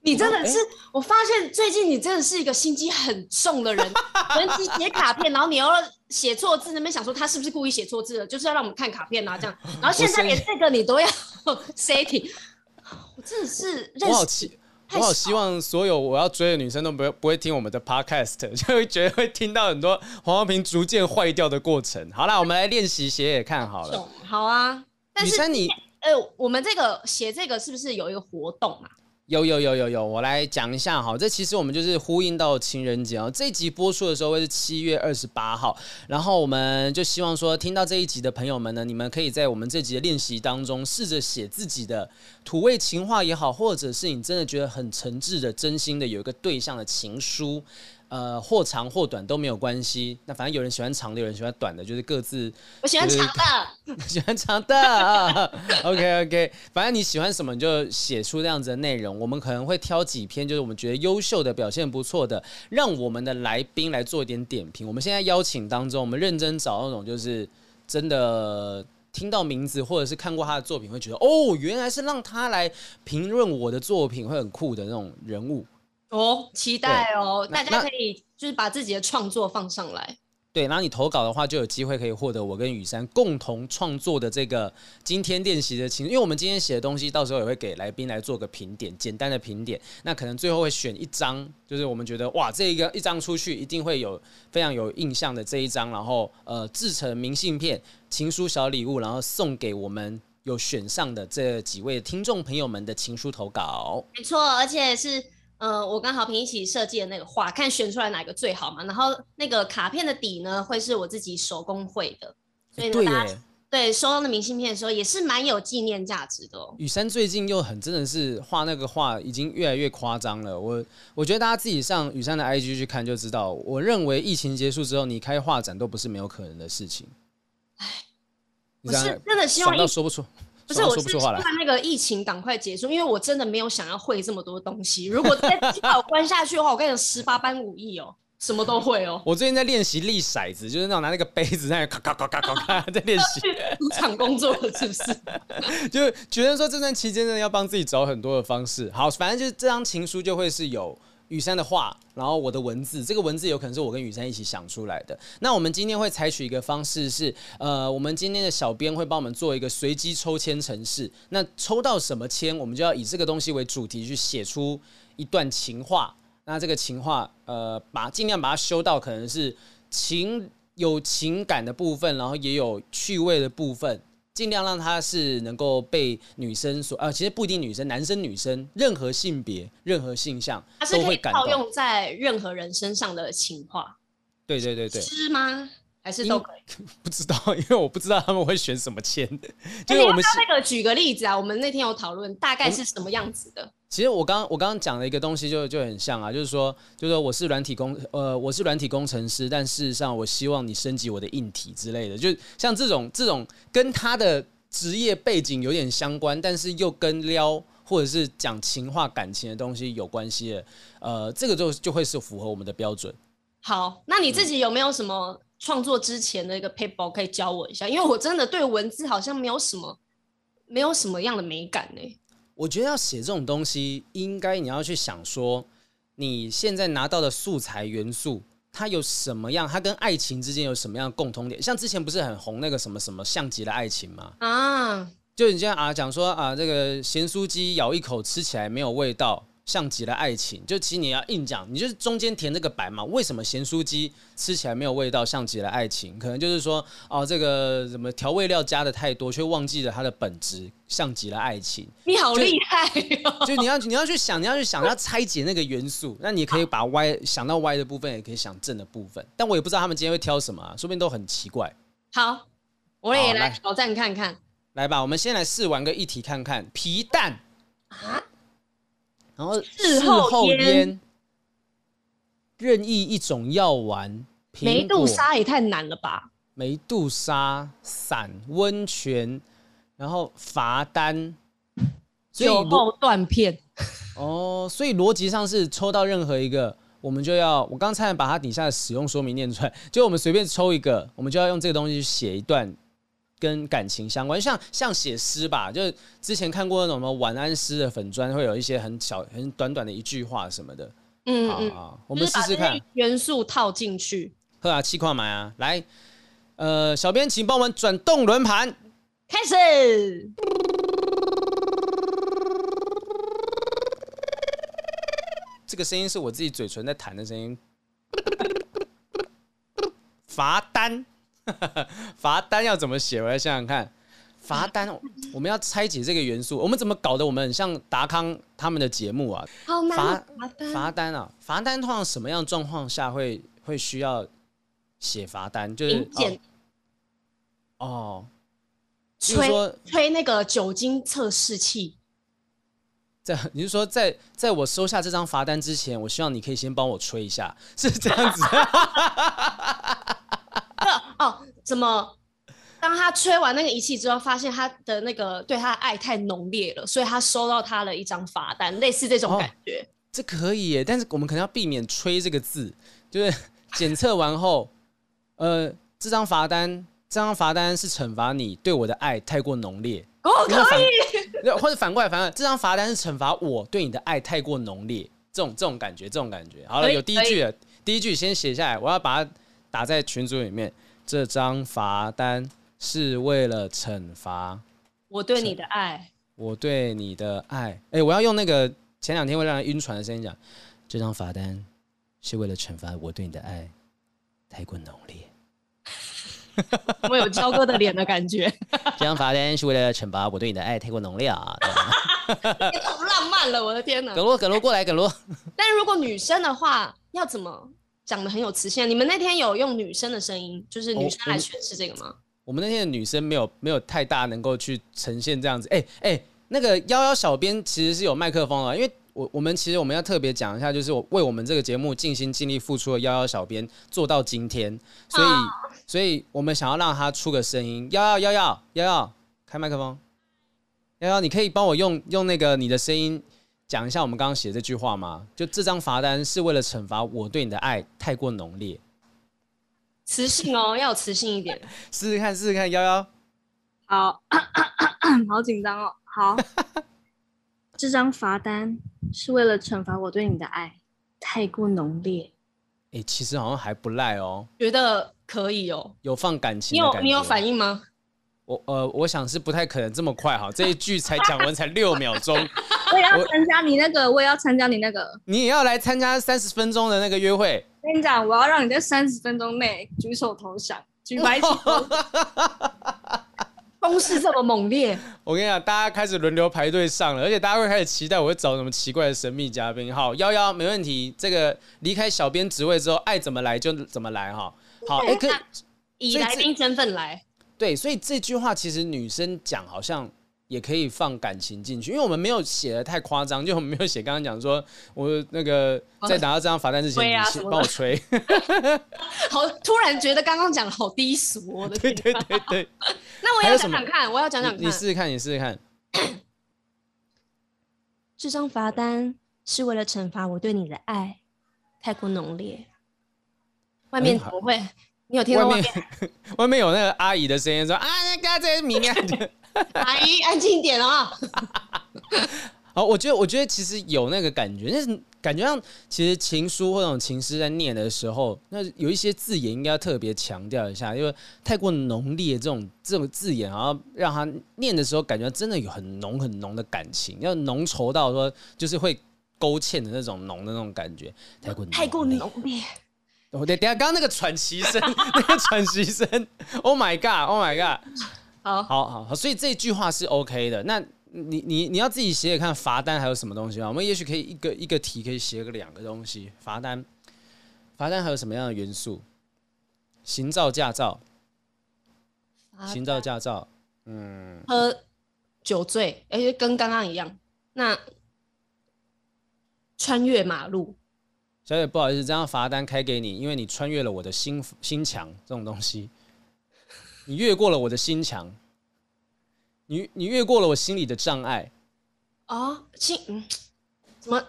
你真的是，欸、我发现最近你真的是一个心机很重的人。人机写卡片，然后你要写错字，那边想说他是不是故意写错字了，就是要让我们看卡片啊，这样。然后现在连这个你都要 setting。我真的是，我好期，我好希望所有我要追的女生都不会不会听我们的 podcast，就会觉得会听到很多黄光平逐渐坏掉的过程。好啦，我们来练习写也看好了。好啊，但是女生你，呃，我们这个写这个是不是有一个活动啊？有有有有有，我来讲一下哈，这其实我们就是呼应到情人节哦。这集播出的时候会是七月二十八号，然后我们就希望说，听到这一集的朋友们呢，你们可以在我们这集的练习当中，试着写自己的土味情话也好，或者是你真的觉得很诚挚的、真心的有一个对象的情书。呃，或长或短都没有关系。那反正有人喜欢长的，有人喜欢短的，就是各自。我喜欢长的，喜欢长的啊。OK OK，反正你喜欢什么，你就写出这样子的内容。我们可能会挑几篇，就是我们觉得优秀的、表现不错的，让我们的来宾来做一点点评。我们现在邀请当中，我们认真找那种就是真的听到名字或者是看过他的作品，会觉得哦，原来是让他来评论我的作品会很酷的那种人物。哦，期待哦！大家可以就是把自己的创作放上来。对，然后你投稿的话，就有机会可以获得我跟雨珊共同创作的这个今天练习的情，因为我们今天写的东西，到时候也会给来宾来做个评点，简单的评点。那可能最后会选一张，就是我们觉得哇，这一个一张出去一定会有非常有印象的这一张，然后呃制成明信片、情书小礼物，然后送给我们有选上的这几位听众朋友们的情书投稿。没错，而且是。呃，我跟好平一起设计的那个画，看选出来哪个最好嘛。然后那个卡片的底呢，会是我自己手工绘的，所以呢，大家对收到的明信片的时候也是蛮有纪念价值的哦。雨珊最近又很真的是画那个画，已经越来越夸张了。我我觉得大家自己上雨珊的 IG 去看就知道。我认为疫情结束之后，你开画展都不是没有可能的事情。哎，我是真的希望到说不出。不是，我是希望那个疫情赶快结束，因为我真的没有想要会这么多东西。如果再把我关下去的话，我跟你讲十八般武艺哦，什么都会哦。我最近在练习立骰子，就是那种拿那个杯子在那咔咔咔咔咔咔 在练习。赌场工作了是不是？就觉得说这段期间真的要帮自己找很多的方式。好，反正就是这张情书就会是有。雨珊的话，然后我的文字，这个文字有可能是我跟雨珊一起想出来的。那我们今天会采取一个方式是，呃，我们今天的小编会帮我们做一个随机抽签程式。那抽到什么签，我们就要以这个东西为主题去写出一段情话。那这个情话，呃，把尽量把它修到可能是情有情感的部分，然后也有趣味的部分。尽量让他是能够被女生所啊，其实不一定女生，男生女生，任何性别、任何性向都会感动。套用在任何人身上的情话。对对对对。是吗？还是都可以？不知道，因为我不知道他们会选什么签。就是我们那个举个例子啊，我们那天有讨论，大概是什么样子的？其实我刚我刚刚讲的一个东西就就很像啊，就是说，就是说我是软体工呃我是软体工程师，但事实上我希望你升级我的硬体之类的，就像这种这种跟他的职业背景有点相关，但是又跟撩或者是讲情话感情的东西有关系的，呃，这个就就会是符合我们的标准。好，那你自己有没有什么创作之前的一个 paper 可以教我一下？因为我真的对文字好像没有什么没有什么样的美感呢、我觉得要写这种东西，应该你要去想说，你现在拿到的素材元素，它有什么样？它跟爱情之间有什么样的共通点？像之前不是很红那个什么什么像极了爱情吗？啊，就你这样啊，讲说啊，这个咸酥鸡咬一口吃起来没有味道。像极了爱情，就其实你要硬讲，你就是中间填这个白嘛。为什么咸酥鸡吃起来没有味道？像极了爱情，可能就是说，哦，这个什么调味料加的太多，却忘记了它的本质，像极了爱情。你好厉害哟！就你要你要去想，你要去想，要拆解那个元素。那你可以把歪想到歪的部分，也可以想正的部分。但我也不知道他们今天会挑什么啊，说不定都很奇怪。好，我也来挑战看看。来吧，我们先来试玩个一题看看。皮蛋啊。然后事后烟，任意一种药丸，梅杜莎也太难了吧？梅杜莎散温泉，然后罚单，酒后断片。哦，所以逻辑上是抽到任何一个，我们就要我刚才把它底下的使用说明念出来，就我们随便抽一个，我们就要用这个东西去写一段。跟感情相关，像像写诗吧，就是之前看过那种什么晚安诗的粉砖，会有一些很小、很短短的一句话什么的。嗯嗯，好，我们试试看元素套进去。喝啊，气矿买啊，来，呃，小编请帮我们转动轮盘，开始。这个声音是我自己嘴唇在弹的声音。罚单。罚单要怎么写？我来想想看。罚单，我们要拆解这个元素。我们怎么搞得我们很像达康他们的节目啊？好难。罚罚单啊，罚单通常什么样状况下会会需要写罚单？就是哦，吹吹那个酒精测试器。在 你是说在在我收下这张罚单之前，我希望你可以先帮我吹一下，是这样子。哦，怎么？当他吹完那个仪器之后，发现他的那个对他的爱太浓烈了，所以他收到他的一张罚单，类似这种感觉。哦，这可以耶，但是我们可能要避免“吹”这个字，就是检测完后，呃，这张罚单，这张罚单是惩罚你对我的爱太过浓烈。哦，可以。或者反过来，反过来，这张罚单是惩罚我对你的爱太过浓烈，这种这种感觉，这种感觉。好了，有第一句了，第一句先写下来，我要把它打在群组里面。这张罚单是为了惩罚我对你的爱。我对你的爱。哎，我要用那个前两天会让人晕船的声音讲。这张罚单是为了惩罚我对你的爱太过浓烈。我有焦哥的脸的感觉。这张罚单是为了惩罚我对你的爱太过浓烈啊！你好浪漫了，我的天哪！耿罗，耿罗过来，耿罗。但如果女生的话，要怎么？讲的很有磁性。你们那天有用女生的声音，就是女生来诠释这个吗？我们那天的女生没有没有太大能够去呈现这样子。哎、欸、哎、欸，那个幺幺小编其实是有麦克风的，因为我我们其实我们要特别讲一下，就是我为我们这个节目尽心尽力付出的幺幺小编做到今天，所以、哦、所以我们想要让他出个声音。幺幺幺幺幺幺，开麦克风。幺幺，你可以帮我用用那个你的声音。讲一下我们刚刚写这句话吗？就这张罚单是为了惩罚我对你的爱太过浓烈。磁性哦，要有磁性一点。试试看，试试看，幺幺。好，好紧张哦。好，这张罚单是为了惩罚我对你的爱太过浓烈。哎、欸，其实好像还不赖哦。觉得可以哦。有放感情。你有你有反应吗？我呃，我想是不太可能这么快哈。这一句才讲完才六秒钟。我也要参加你那个，我，也要参加你那个。你也要来参加三十分钟的那个约会？跟你讲，我要让你在三十分钟内举手投降，举白旗。攻势这么猛烈，我跟你讲，大家开始轮流排队上了，而且大家会开始期待我会找什么奇怪的神秘嘉宾。好，幺幺没问题。这个离开小编职位之后，爱怎么来就怎么来哈。好，哎、欸，可以来宾身份来。对，所以这句话其实女生讲好像也可以放感情进去，因为我们没有写的太夸张，就我们没有写刚刚讲说我那个在拿到这张罚单之前，你先帮我吹。好，突然觉得刚刚讲的好低俗，我的天。对对对对。那我要讲讲看，我要讲讲看。你试试看，你试试看。这张罚单是为了惩罚我对你的爱太过浓烈。外面怎么会？嗯、你有听到外面？外面，有那个阿姨的声音说：“啊，那个这是明啊，阿 姨安静点啊。”好，我觉得，我觉得其实有那个感觉，那是感觉上，其实情书或者情诗在念的时候，那有一些字眼应该要特别强调一下，因为太过浓烈这种这种字眼，然后让他念的时候，感觉真的有很浓很浓的感情，要浓稠到说就是会勾芡的那种浓的那种感觉，太过太过浓烈。我等等下刚刚那个喘息声，那个喘息声，Oh my God，Oh my God，好，好好好，所以这句话是 OK 的。那你你你要自己写写看罚单还有什么东西吗？我们也许可以一个一个题可以写个两个东西。罚单，罚单还有什么样的元素？行照驾照，行照驾照，嗯，喝酒醉，而且跟刚刚一样。那穿越马路。小姐，不好意思，这张罚单开给你，因为你穿越了我的心心墙这种东西，你越过了我的心墙，你你越过了我心里的障碍啊，心嗯，怎么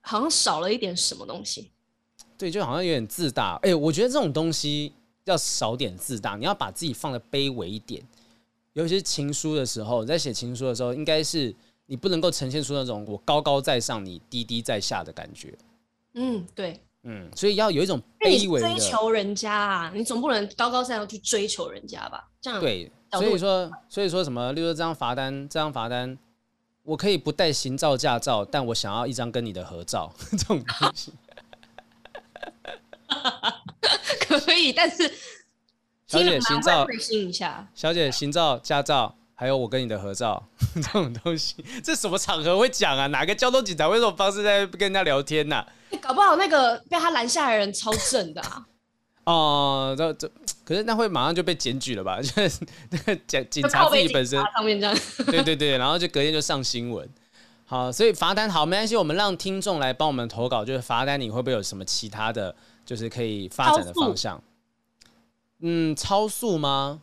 好像少了一点什么东西？对，就好像有点自大。哎、欸，我觉得这种东西要少点自大，你要把自己放的卑微一点。尤其是情书的时候，你在写情书的时候，应该是你不能够呈现出那种我高高在上，你低低在下的感觉。嗯，对，嗯，所以要有一种卑微的追求人家啊，你总不能高高在上去追求人家吧？这样对，所以说，所以说什么？例如这张罚单，这张罚单，我可以不带行照驾照，但我想要一张跟你的合照，这种东西，可以，但是小姐行照，心一下，小姐行照驾照。还有我跟你的合照 这种东西，这什么场合会讲啊？哪个交通警察会这种方式在跟人家聊天呢、搞不好那个被他拦下来的人超正的啊！哦，这这，可是那会马上就被检举了吧？就是那个警警察自己本身上面这样，对对对，然后就隔天就上新闻。好，所以罚单好没关系，我们让听众来帮我们投稿，就是罚单你会不会有什么其他的就是可以发展的方向？嗯，超速吗？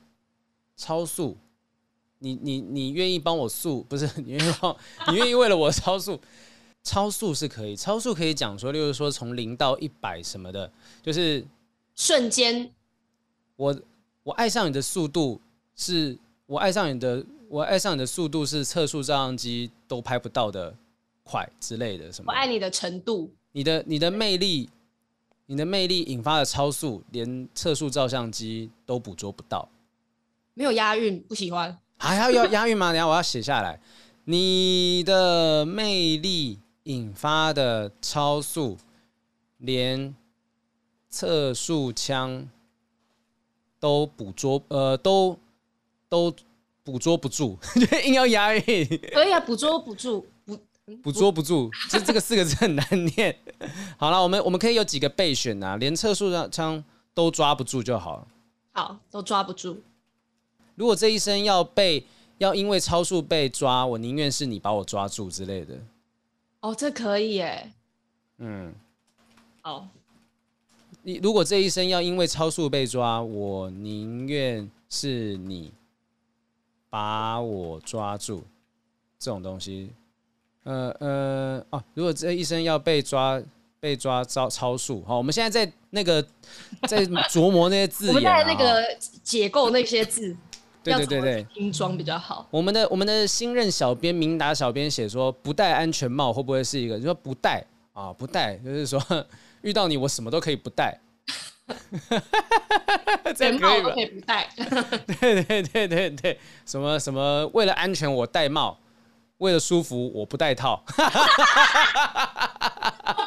超速。你你你愿意帮我速？不是 你愿意帮？你愿意为了我超速？超速是可以，超速可以讲说，例如说从零到一百什么的，就是瞬间。我我爱上你的速度是，我爱上你的，我爱上你的速度是测速照相机都拍不到的快之类的什么？我爱你的程度，你的你的魅力，你的魅力引发的超速，连测速照相机都捕捉不到，没有押韵，不喜欢。还要要押韵吗？等下我要写下来。你的魅力引发的超速，连测速枪都捕捉，呃，都都捕捉不住，硬要押韵。可以啊，捕捉不住，捕捕捉不住，这这个四个字很难念。好了，我们我们可以有几个备选啊，连测速枪都抓不住就好了。好，都抓不住。如果这一生要被要因为超速被抓，我宁愿是你把我抓住之类的。哦，这可以耶。嗯，哦。你如果这一生要因为超速被抓，我宁愿是你把我抓住。这种东西，呃呃哦、啊，如果这一生要被抓被抓超超速，好，我们现在在那个在琢磨那些字眼、啊，我们在那个解构那些字。对对对对，拼装比较好。我们的我们的新任小编明达小编写说，不戴安全帽会不会是一个？就说不戴啊，不戴，就是说 遇到你我什么都可以不戴，连帽都可以不戴。对对对对对，什么什么为了安全我戴帽，为了舒服我不戴套。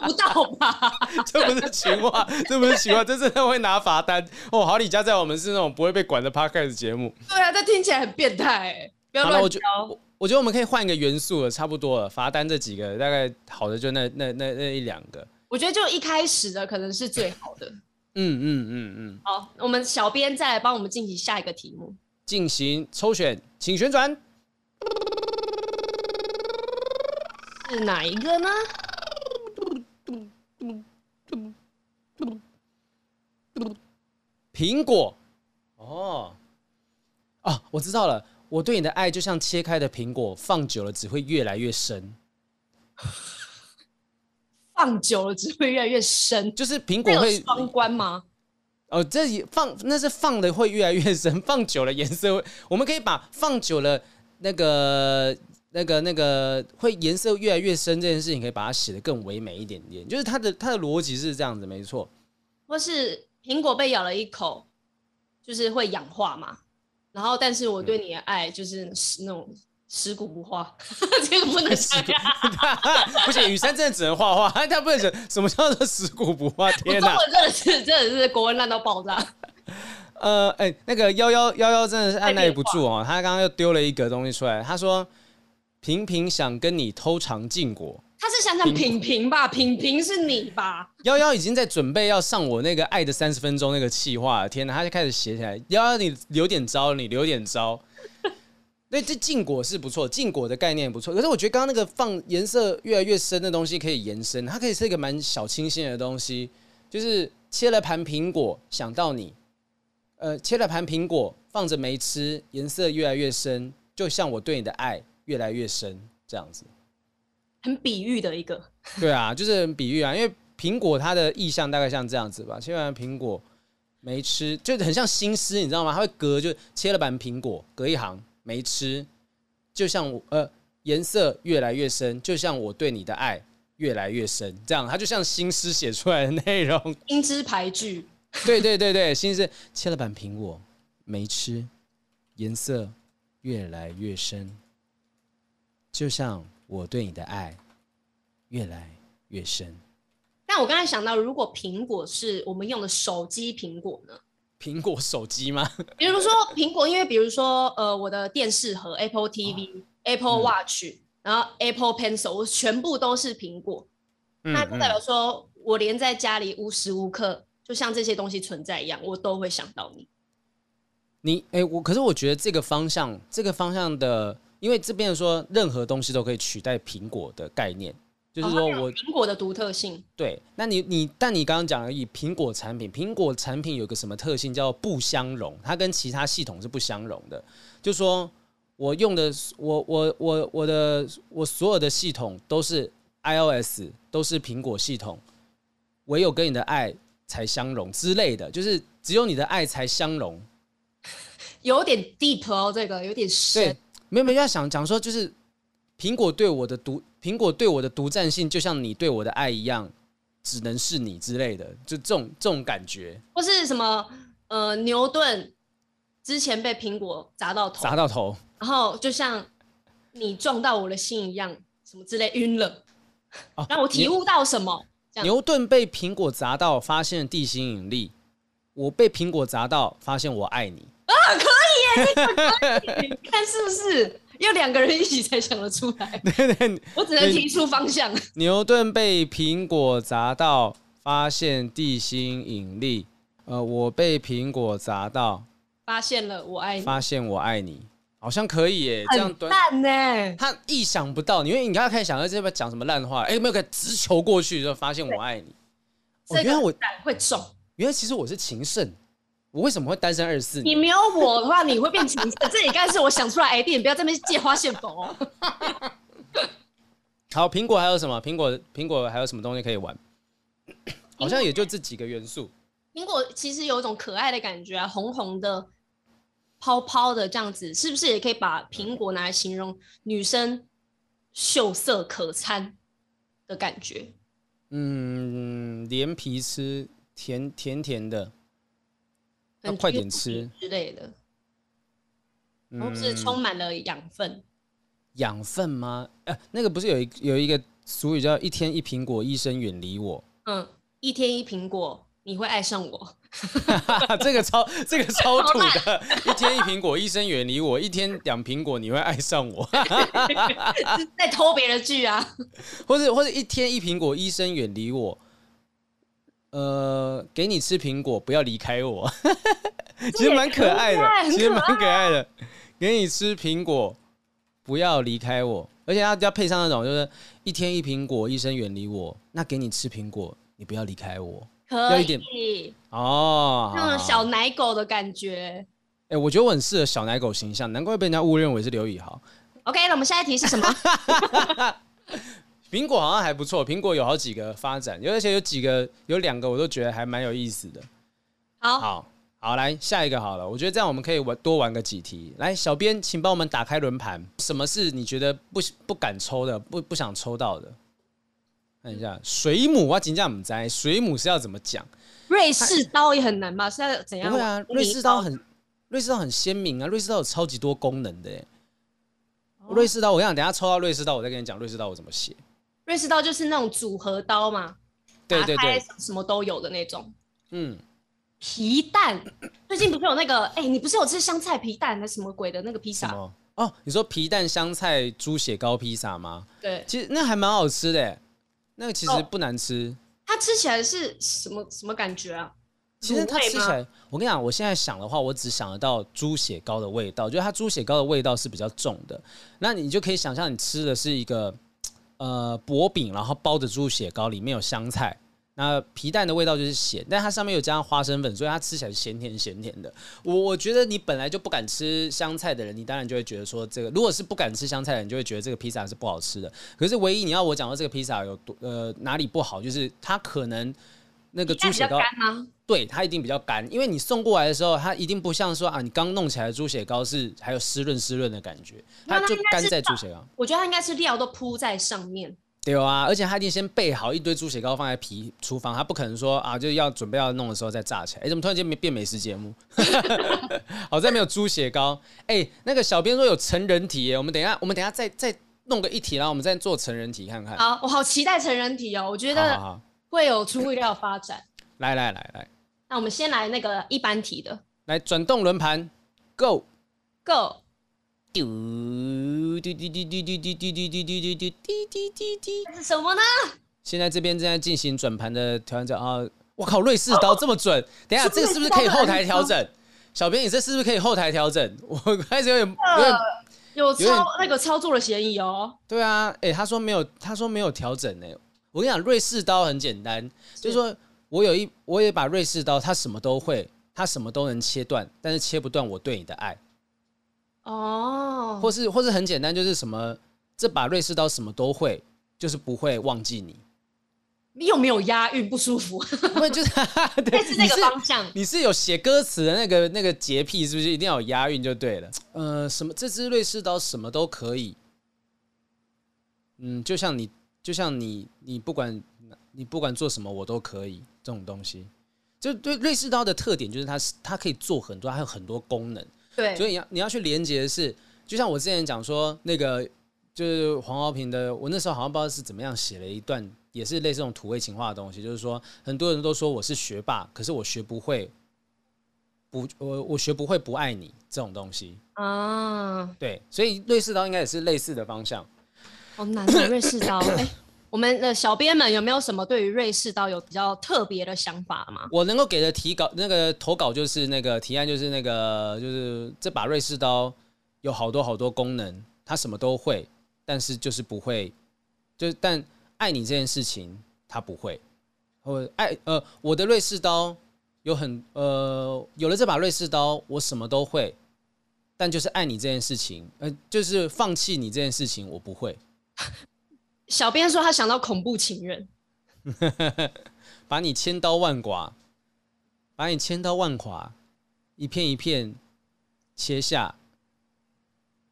不到吧？这不是情话，这不是情话，这真的会拿罚单哦。好，李家在我们是那种不会被管的 podcast 节目。对啊，这听起来很变态。不要乱觉得，我觉得我们可以换一个元素了，差不多了。罚单这几个，大概好的就那那那那一两个。我觉得就一开始的可能是最好的。嗯嗯嗯嗯。好，我们小编再来帮我们进行下一个题目。进行抽选，请旋转。是哪一个呢？苹果。哦。啊，我知道了。我对你的爱就像切开的苹果，放久了只会越来越深。放久了只会越来越深，就是苹果会双关吗？哦，这也放那是放的会越来越深，放久了颜色会，我们可以把放久了那个那个那个会颜色越来越深这件事情，可以把它写得更唯美一点点。就是它的它的逻辑是这样子，没错。或是苹果被咬了一口，就是会氧化嘛。然后，但是我对你的爱就是那种食骨不化，这个不能讲。不行，雨山真的只能画画，他不能讲什么叫做食骨不化。天哪，真的是真的是国文烂到爆炸。呃，哎、欸，那个幺幺幺幺真的是按耐不住哦，他刚刚又丢了一个东西出来，他说：“平平想跟你偷尝禁果。”他是想想品评吧？品评是你吧？幺幺已经在准备要上我那个爱的三十分钟那个企划，天哪！他就开始写起来。幺幺，你留点招，你留点招。对，这禁果是不错，禁果的概念不错。可是我觉得刚刚那个放颜色越来越深的东西可以延伸，它可以是一个蛮小清新的东西。就是切了盘苹果，想到你。呃，切了盘苹果放着没吃，颜色越来越深，就像我对你的爱越来越深这样子。很比喻的一个，对啊，就是很比喻啊，因为苹果它的意象大概像这样子吧，切完苹果没吃，就很像新诗，你知道吗？它会隔就切了版苹果，隔一行没吃，就像我呃颜色越来越深，就像我对你的爱越来越深，这样它就像新诗写出来的内容。新诗排句，对对对对，新诗切了版苹果没吃，颜色越来越深，就像。我对你的爱越来越深。但我刚才想到，如果苹果是我们用的手机苹果呢？苹果手机吗？比如说苹果，因为比如说呃，我的电视和 Apple TV、哦、Apple Watch，、嗯、然后 Apple Pencil，我全部都是苹果。嗯、那就代表说我连在家里无时无刻，就像这些东西存在一样，我都会想到你。你哎、欸，我可是我觉得这个方向，这个方向的。因为这边说任何东西都可以取代苹果的概念，就是说我苹果的独特性。对，那你你但你刚刚讲了，以苹果产品，苹果产品有个什么特性叫不相容，它跟其他系统是不相容的。就是说我用的我我我我的我所有的系统都是 iOS，都是苹果系统，唯有跟你的爱才相容之类的，就是只有你的爱才相容。有点 deep 哦，这个有点深。没有没有要想讲说，就是苹果对我的独，苹果对我的独占性，就像你对我的爱一样，只能是你之类的，就这种这种感觉。或是什么呃，牛顿之前被苹果砸到头，砸到头，然后就像你撞到我的心一样，什么之类晕了，让、啊、我体悟到什么？牛顿被苹果砸到，发现地心引力；我被苹果砸到，发现我爱你。啊，可以耶！这个可以，你看是不是？要两个人一起才想得出来。对对，我只能提出方向。牛顿被苹果砸到，发现地心引力。呃，我被苹果砸到，发现了我爱你。发现我爱你，好像可以耶。这样烂呢？他意想不到，因为你刚刚开始想，这边讲什么烂话？哎，有没有个直球过去就发现我爱你？哦，原来我会中。原来其实我是情圣。我为什么会单身二十四年？你没有我的话，你会变情圣。这也该是我想出来 idea，不要在那边借花献佛哦。好，苹果还有什么？苹果苹果还有什么东西可以玩？好像也就这几个元素。苹果其实有一种可爱的感觉啊，红红的、泡泡的这样子，是不是也可以把苹果拿来形容女生秀色可餐的感觉？嗯，连皮吃，甜甜甜的。要快点吃之类的，然后是充满了养分。养分吗？呃，那个不是有一有一个俗语叫“一天一苹果，医生远离我”。嗯，一天一苹果，你会爱上我。这个超这个超土的，一天一苹果，医生远离我；一天两苹果，你会爱上我。在偷别的剧啊？或者或者一天一苹果，医生远离我。呃，给你吃苹果，不要离开我。其实蛮可爱的，其实蛮可爱的。给你吃苹果，不要离开我。而且他要配上那种，就是一天一苹果，一生远离我。那给你吃苹果，你不要离开我。可以一点哦，那种小奶狗的感觉。哎、欸，我觉得我很适合小奶狗形象，难怪被人家误认为是刘宇豪。OK，那我们下一题是什么？苹果好像还不错，苹果有好几个发展，有而且有几个，有两个我都觉得还蛮有意思的。好，好，好，来下一个好了。我觉得这样我们可以玩多玩个几题。来，小编，请帮我们打开轮盘。什么是你觉得不不敢抽的，不不想抽到的？看一下水母，啊金价怎么摘？水母是要怎么讲？瑞士刀也很难吧？是要怎样？不会啊，瑞士刀很瑞士刀很鲜明啊，瑞士刀有超级多功能的。哦、瑞士刀，我跟你讲，等下抽到瑞士刀，我再跟你讲瑞士刀我怎么写。瑞士刀就是那种组合刀嘛，对对对，什么都有的那种。嗯，皮蛋，最近不是有那个？哎、欸，你不是有吃香菜皮蛋还是什么鬼的那个披萨？哦，你说皮蛋香菜猪血糕披萨吗？对，其实那还蛮好吃的，那个其实不难吃。哦、它吃起来是什么什么感觉啊？其实它吃起来，我跟你讲，我现在想的话，我只想得到猪血糕的味道，就是它猪血糕的味道是比较重的。那你就可以想象，你吃的是一个。呃，薄饼，然后包着猪血糕，里面有香菜。那皮蛋的味道就是咸，但它上面有加上花生粉，所以它吃起来咸甜咸甜的。我我觉得你本来就不敢吃香菜的人，你当然就会觉得说这个，如果是不敢吃香菜的人，就会觉得这个披萨是不好吃的。可是唯一你要我讲到这个披萨有多呃哪里不好，就是它可能。那个猪血糕，对，它一定比较干，因为你送过来的时候，它一定不像说啊，你刚弄起来的猪血糕是还有湿润湿润的感觉，它就干在猪血糕。我觉得它应该是料都铺在上面。对啊，而且它一定先备好一堆猪血糕放在皮厨房，它不可能说啊，就要准备要弄的时候再炸起来。哎，怎么突然间变美食节目？好在没有猪血糕。哎，那个小编说有成人题耶，我们等一下，我们等一下再再弄个一题，然后我们再做成人题看看。好，我好期待成人题哦，我觉得。会有出乎意料发展。来来来来，那我们先来那个一般题的。来转动轮盘，Go Go。嘟嘟嘟嘟嘟嘟嘟嘟嘟嘟嘟嘟嘟嘟嘟。这是什么呢？现在这边正在进行转盘的调整者啊！我靠，瑞士刀这么准！等一下，这个是不是可以后台调整？小编，你这是不是可以后台调整？我开始有点有点有操那个操作的嫌疑哦。对啊，哎，他说没有，他说没有调整呢。我跟你讲，瑞士刀很简单，是就是说我有一，我有一把瑞士刀，它什么都会，它什么都能切断，但是切不断我对你的爱。哦，或是或是很简单，就是什么这把瑞士刀什么都会，就是不会忘记你。你有没有押韵？不舒服。不会，就是 但，是那个方向。你是有写歌词的那个那个洁癖，是不是一定要有押韵就对了？呃，什么这支瑞士刀什么都可以。嗯，就像你。就像你，你不管你不管做什么，我都可以。这种东西，就对瑞士刀的特点就是它是它可以做很多，它有很多功能。对，所以你要你要去连接的是，就像我之前讲说那个，就是黄豪平的，我那时候好像不知道是怎么样写了一段，也是类似这种土味情话的东西，就是说很多人都说我是学霸，可是我学不会，不我我学不会不爱你这种东西啊。对，所以瑞士刀应该也是类似的方向。好难的瑞士刀，哎、欸，我们的小编们有没有什么对于瑞士刀有比较特别的想法吗？我能够给的提稿，那个投稿就是那个提案，就是那个就是这把瑞士刀有好多好多功能，它什么都会，但是就是不会，就是但爱你这件事情它不会。我爱呃，我的瑞士刀有很呃，有了这把瑞士刀，我什么都会，但就是爱你这件事情，呃，就是放弃你这件事情，我不会。小编说他想到恐怖情人，把你千刀万剐，把你千刀万剐，一片一片切下。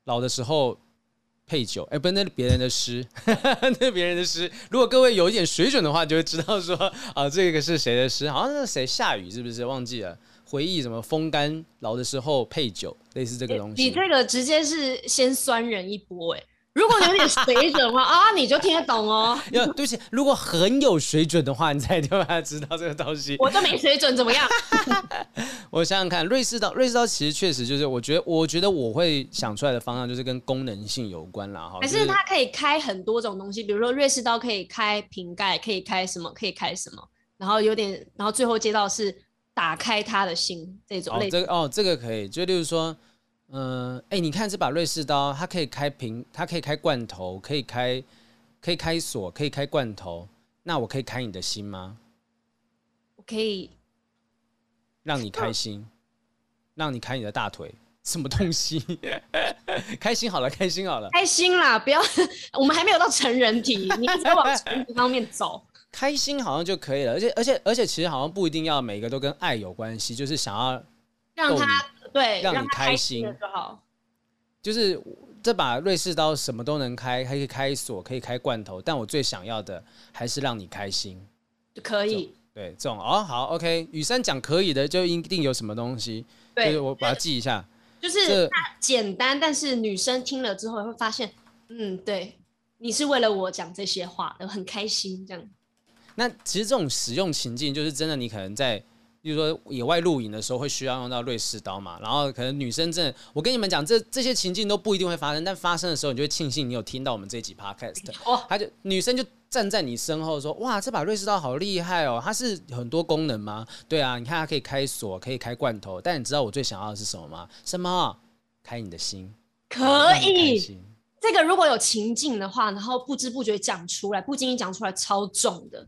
老的时候配酒，哎、欸，不是那别人的诗，那别人的诗。如果各位有一点水准的话，就会知道说 啊，这个是谁的诗？好像是谁下雨，是不是？忘记了。回忆什么风干，老的时候配酒，类似这个东西。你这个直接是先酸人一波，哎。如果你有点水准的话啊，你就听得懂哦。要对不起，如果很有水准的话，你才就会知道这个东西。我就没水准，怎么样？我想想看，瑞士刀，瑞士刀其实确实就是，我觉得，我觉得我会想出来的方向就是跟功能性有关啦。哈。可是它可以开很多种东西，比如说瑞士刀可以开瓶盖，可以开什么？可以开什么？然后有点，然后最后接到是打开他的心这种类。哦，这个哦，这个可以，就例如说，嗯、呃，哎、欸，你看这把瑞士刀，它可以开瓶，它可以开罐头，可以开，可以开锁，可以开罐头，那我可以开你的心吗？我可以让你开心，让你开你的大腿。什么东西？开心好了，开心好了，开心啦！不要，我们还没有到成人体，你一直在往成人方面走。开心好像就可以了，而且而且而且，其实好像不一定要每个都跟爱有关系，就是想要让他对让你开心就好。就是这把瑞士刀什么都能开，还可以开锁，可以开罐头，但我最想要的还是让你开心。可以。对，这种哦，好，OK。雨珊讲可以的，就一定有什么东西，对，就是我把它记一下。就是简单，但是女生听了之后会发现，嗯，对，你是为了我讲这些话，很开心这样。那其实这种使用情境，就是真的，你可能在，比如说野外露营的时候，会需要用到瑞士刀嘛。然后可能女生真的，我跟你们讲，这这些情境都不一定会发生，但发生的时候，你就会庆幸你有听到我们这一集 podcast。哦，他就女生就站在你身后说：“哇，这把瑞士刀好厉害哦！它是很多功能吗？对啊，你看它可以开锁，可以开罐头。但你知道我最想要的是什么吗？什么？开你的心，可以。这个如果有情境的话，然后不知不觉讲出来，不经意讲出来，超重的。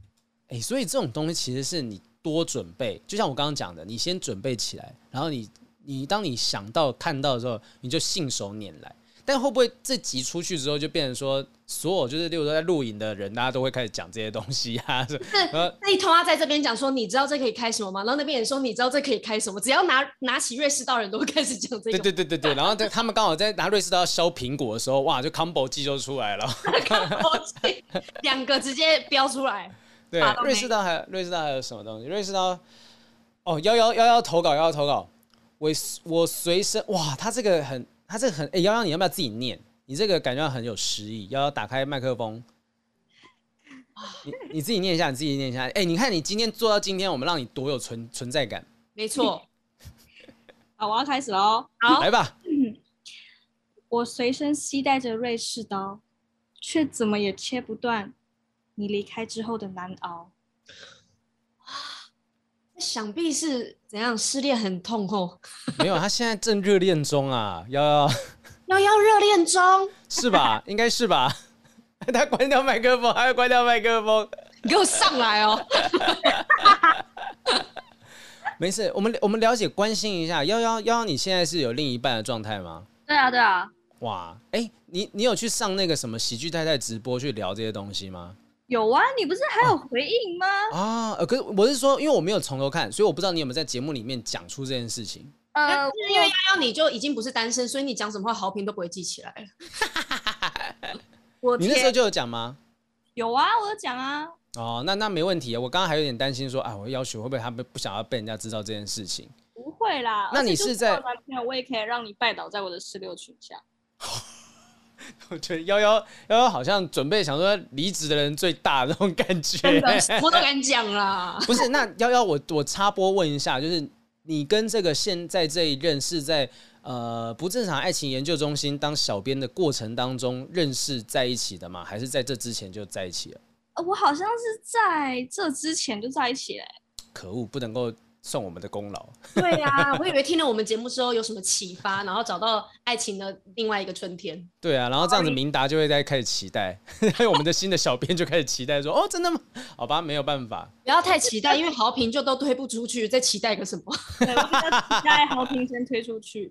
哎，所以这种东西其实是你多准备，就像我刚刚讲的，你先准备起来，然后你你当你想到看到的时候，你就信手拈来。但会不会这集出去之后，就变成说，所有就是例如说在录影的人，大家都会开始讲这些东西啊？是，那一通啊在这边讲说，你知道这可以开什么吗？然后那边也说，你知道这可以开什么？只要拿拿起瑞士刀，人都会开始讲这个。对对对对对。然后在他们刚好在拿瑞士刀削苹果的时候，哇，就 combo 技就出来了。combo 技，两个直接标出来。对，瑞士刀还有瑞士刀还有什么东西？瑞士刀，哦，幺幺幺幺投稿，幺幺投稿，我我随身哇，他这个很。他这个很哎，幺幺，你要不要自己念？你这个感觉很有诗意。幺幺，打开麦克风，你你自己念一下，你自己念一下。哎，你看你今天做到今天，我们让你多有存存在感。没错。好，我要开始了哦。好，来吧。我随身携带着瑞士刀，却怎么也切不断你离开之后的难熬。想必是怎样失恋很痛哦？没有，他现在正热恋中啊！幺幺幺幺热恋中 是吧？应该是吧？他关掉麦克风，还要关掉麦克风，你给我上来哦！没事，我们我们了解关心一下幺幺幺幺，你现在是有另一半的状态吗？对啊，对啊。哇，哎、欸，你你有去上那个什么喜剧太太直播去聊这些东西吗？有啊，你不是还有回应吗？啊，呃，可是我是说，因为我没有从头看，所以我不知道你有没有在节目里面讲出这件事情。呃，因为幺幺你就已经不是单身，所以你讲什么话，豪平都不会记起来了。我你那时候就有讲吗？有啊，我有讲啊。哦，那那没问题啊。我刚刚还有点担心说，啊，我要求会不会他们不想要被人家知道这件事情？不会啦。那你是在？我也可以让你拜倒在我的石榴裙下。我觉得幺幺幺幺好像准备想说离职的人最大的那种感觉，我都敢讲啦。不是，那幺幺我我插播问一下，就是你跟这个现在这一任是在呃不正常爱情研究中心当小编的过程当中认识在一起的吗？还是在这之前就在一起了？呃，我好像是在这之前就在一起了。可恶，不能够。送我们的功劳。对呀、啊，我以为听了我们节目之后有什么启发，然后找到爱情的另外一个春天。对啊，然后这样子明达就会在开始期待，还 有我们的新的小编就开始期待说：“哦，真的吗？好吧，没有办法，不要太期待，因为好评就都推不出去，再期待个什么？对，我比较期待好评先推出去。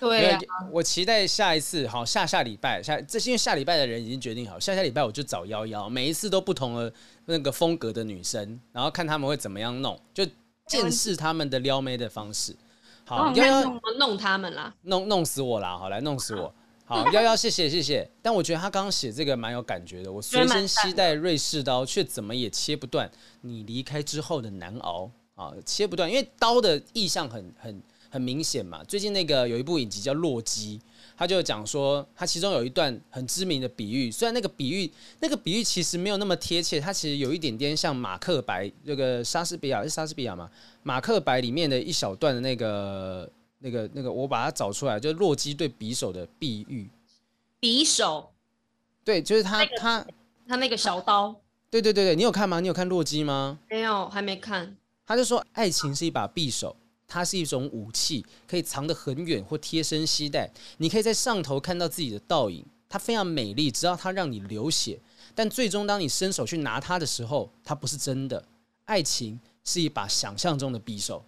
对啊，我期待下一次，好，下下礼拜下，这是因为下礼拜的人已经决定好，下下礼拜我就找幺幺，每一次都不同的那个风格的女生，然后看他们会怎么样弄，就。见识他们的撩妹的方式，好，幺幺弄他们啦，弄弄死我啦，好，来弄死我，好，幺幺谢谢谢谢，但我觉得他刚刚写这个蛮有感觉的，我随身携带瑞士刀，却怎么也切不断你离开之后的难熬。啊，切不断，因为刀的意象很很很明显嘛，最近那个有一部影集叫《洛基》。他就讲说，他其中有一段很知名的比喻，虽然那个比喻，那个比喻其实没有那么贴切，它其实有一点点像马克白这个莎士比亚是莎士比亚嘛，马克白里面的一小段的那个那个那个，我把它找出来，就是洛基对匕首的比喻。匕首，对，就是他、那个、他他那个小刀。对对对对，你有看吗？你有看《洛基》吗？没有，还没看。他就说，爱情是一把匕首，它是一种武器，可以藏得很远或贴身携带。你可以在上头看到自己的倒影，它非常美丽，直到它让你流血。但最终，当你伸手去拿它的时候，它不是真的。爱情是一把想象中的匕首。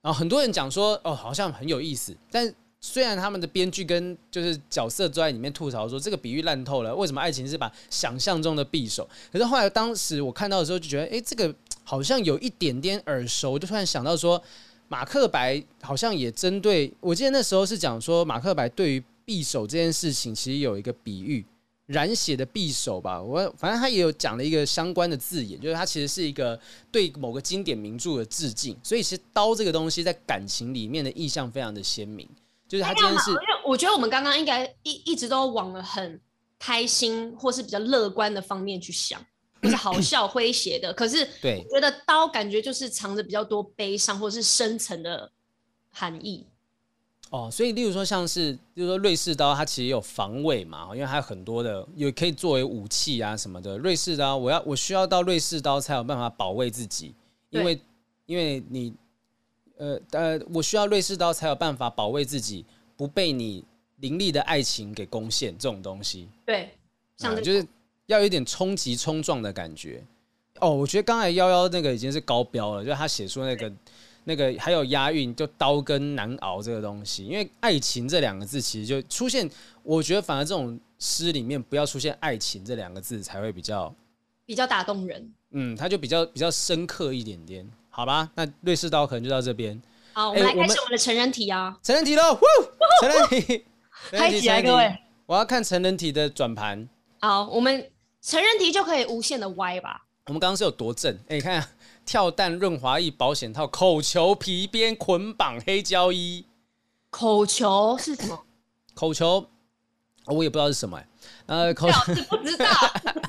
然后很多人讲说，哦，好像很有意思。但虽然他们的编剧跟就是角色都在里面吐槽说这个比喻烂透了，为什么爱情是把想象中的匕首？可是后来当时我看到的时候就觉得，哎，这个好像有一点点耳熟，就突然想到说，马克白好像也针对，我记得那时候是讲说马克白对于匕首这件事情其实有一个比喻。染血的匕首吧，我反正他也有讲了一个相关的字眼，就是它其实是一个对某个经典名著的致敬。所以其实刀这个东西在感情里面的意象非常的鲜明，就是他真的是。因为我觉得我们刚刚应该一一直都往了很开心或是比较乐观的方面去想，是好笑诙谐的。可是对，我觉得刀感觉就是藏着比较多悲伤或是深层的含义。哦，所以例如说像是，就是说瑞士刀，它其实有防卫嘛，因为它有很多的，也可以作为武器啊什么的。瑞士刀，我要我需要到瑞士刀才有办法保卫自己，因为因为你，呃呃，我需要瑞士刀才有办法保卫自己，不被你凌厉的爱情给攻陷这种东西。对，像、嗯、就是要有一点冲击冲撞的感觉。哦，我觉得刚才幺幺那个已经是高标了，就是他写出那个。那个还有押韵，就刀跟难熬这个东西，因为爱情这两个字其实就出现，我觉得反而这种诗里面不要出现爱情这两个字才会比较比较打动人。嗯，他就比较比较深刻一点点，好吧？那瑞士刀可能就到这边。好，我们来开始我们的成人题啊！成人题喽！成人题，开起来各位！我要看成人题的转盘。好，我们成人题就可以无限的歪吧？我们刚刚是有多正？哎，你看。跳蛋润滑液保险套口球皮鞭捆绑黑胶衣，口球是什么？口球我也不知道是什么哎、欸，呃，口球不知道，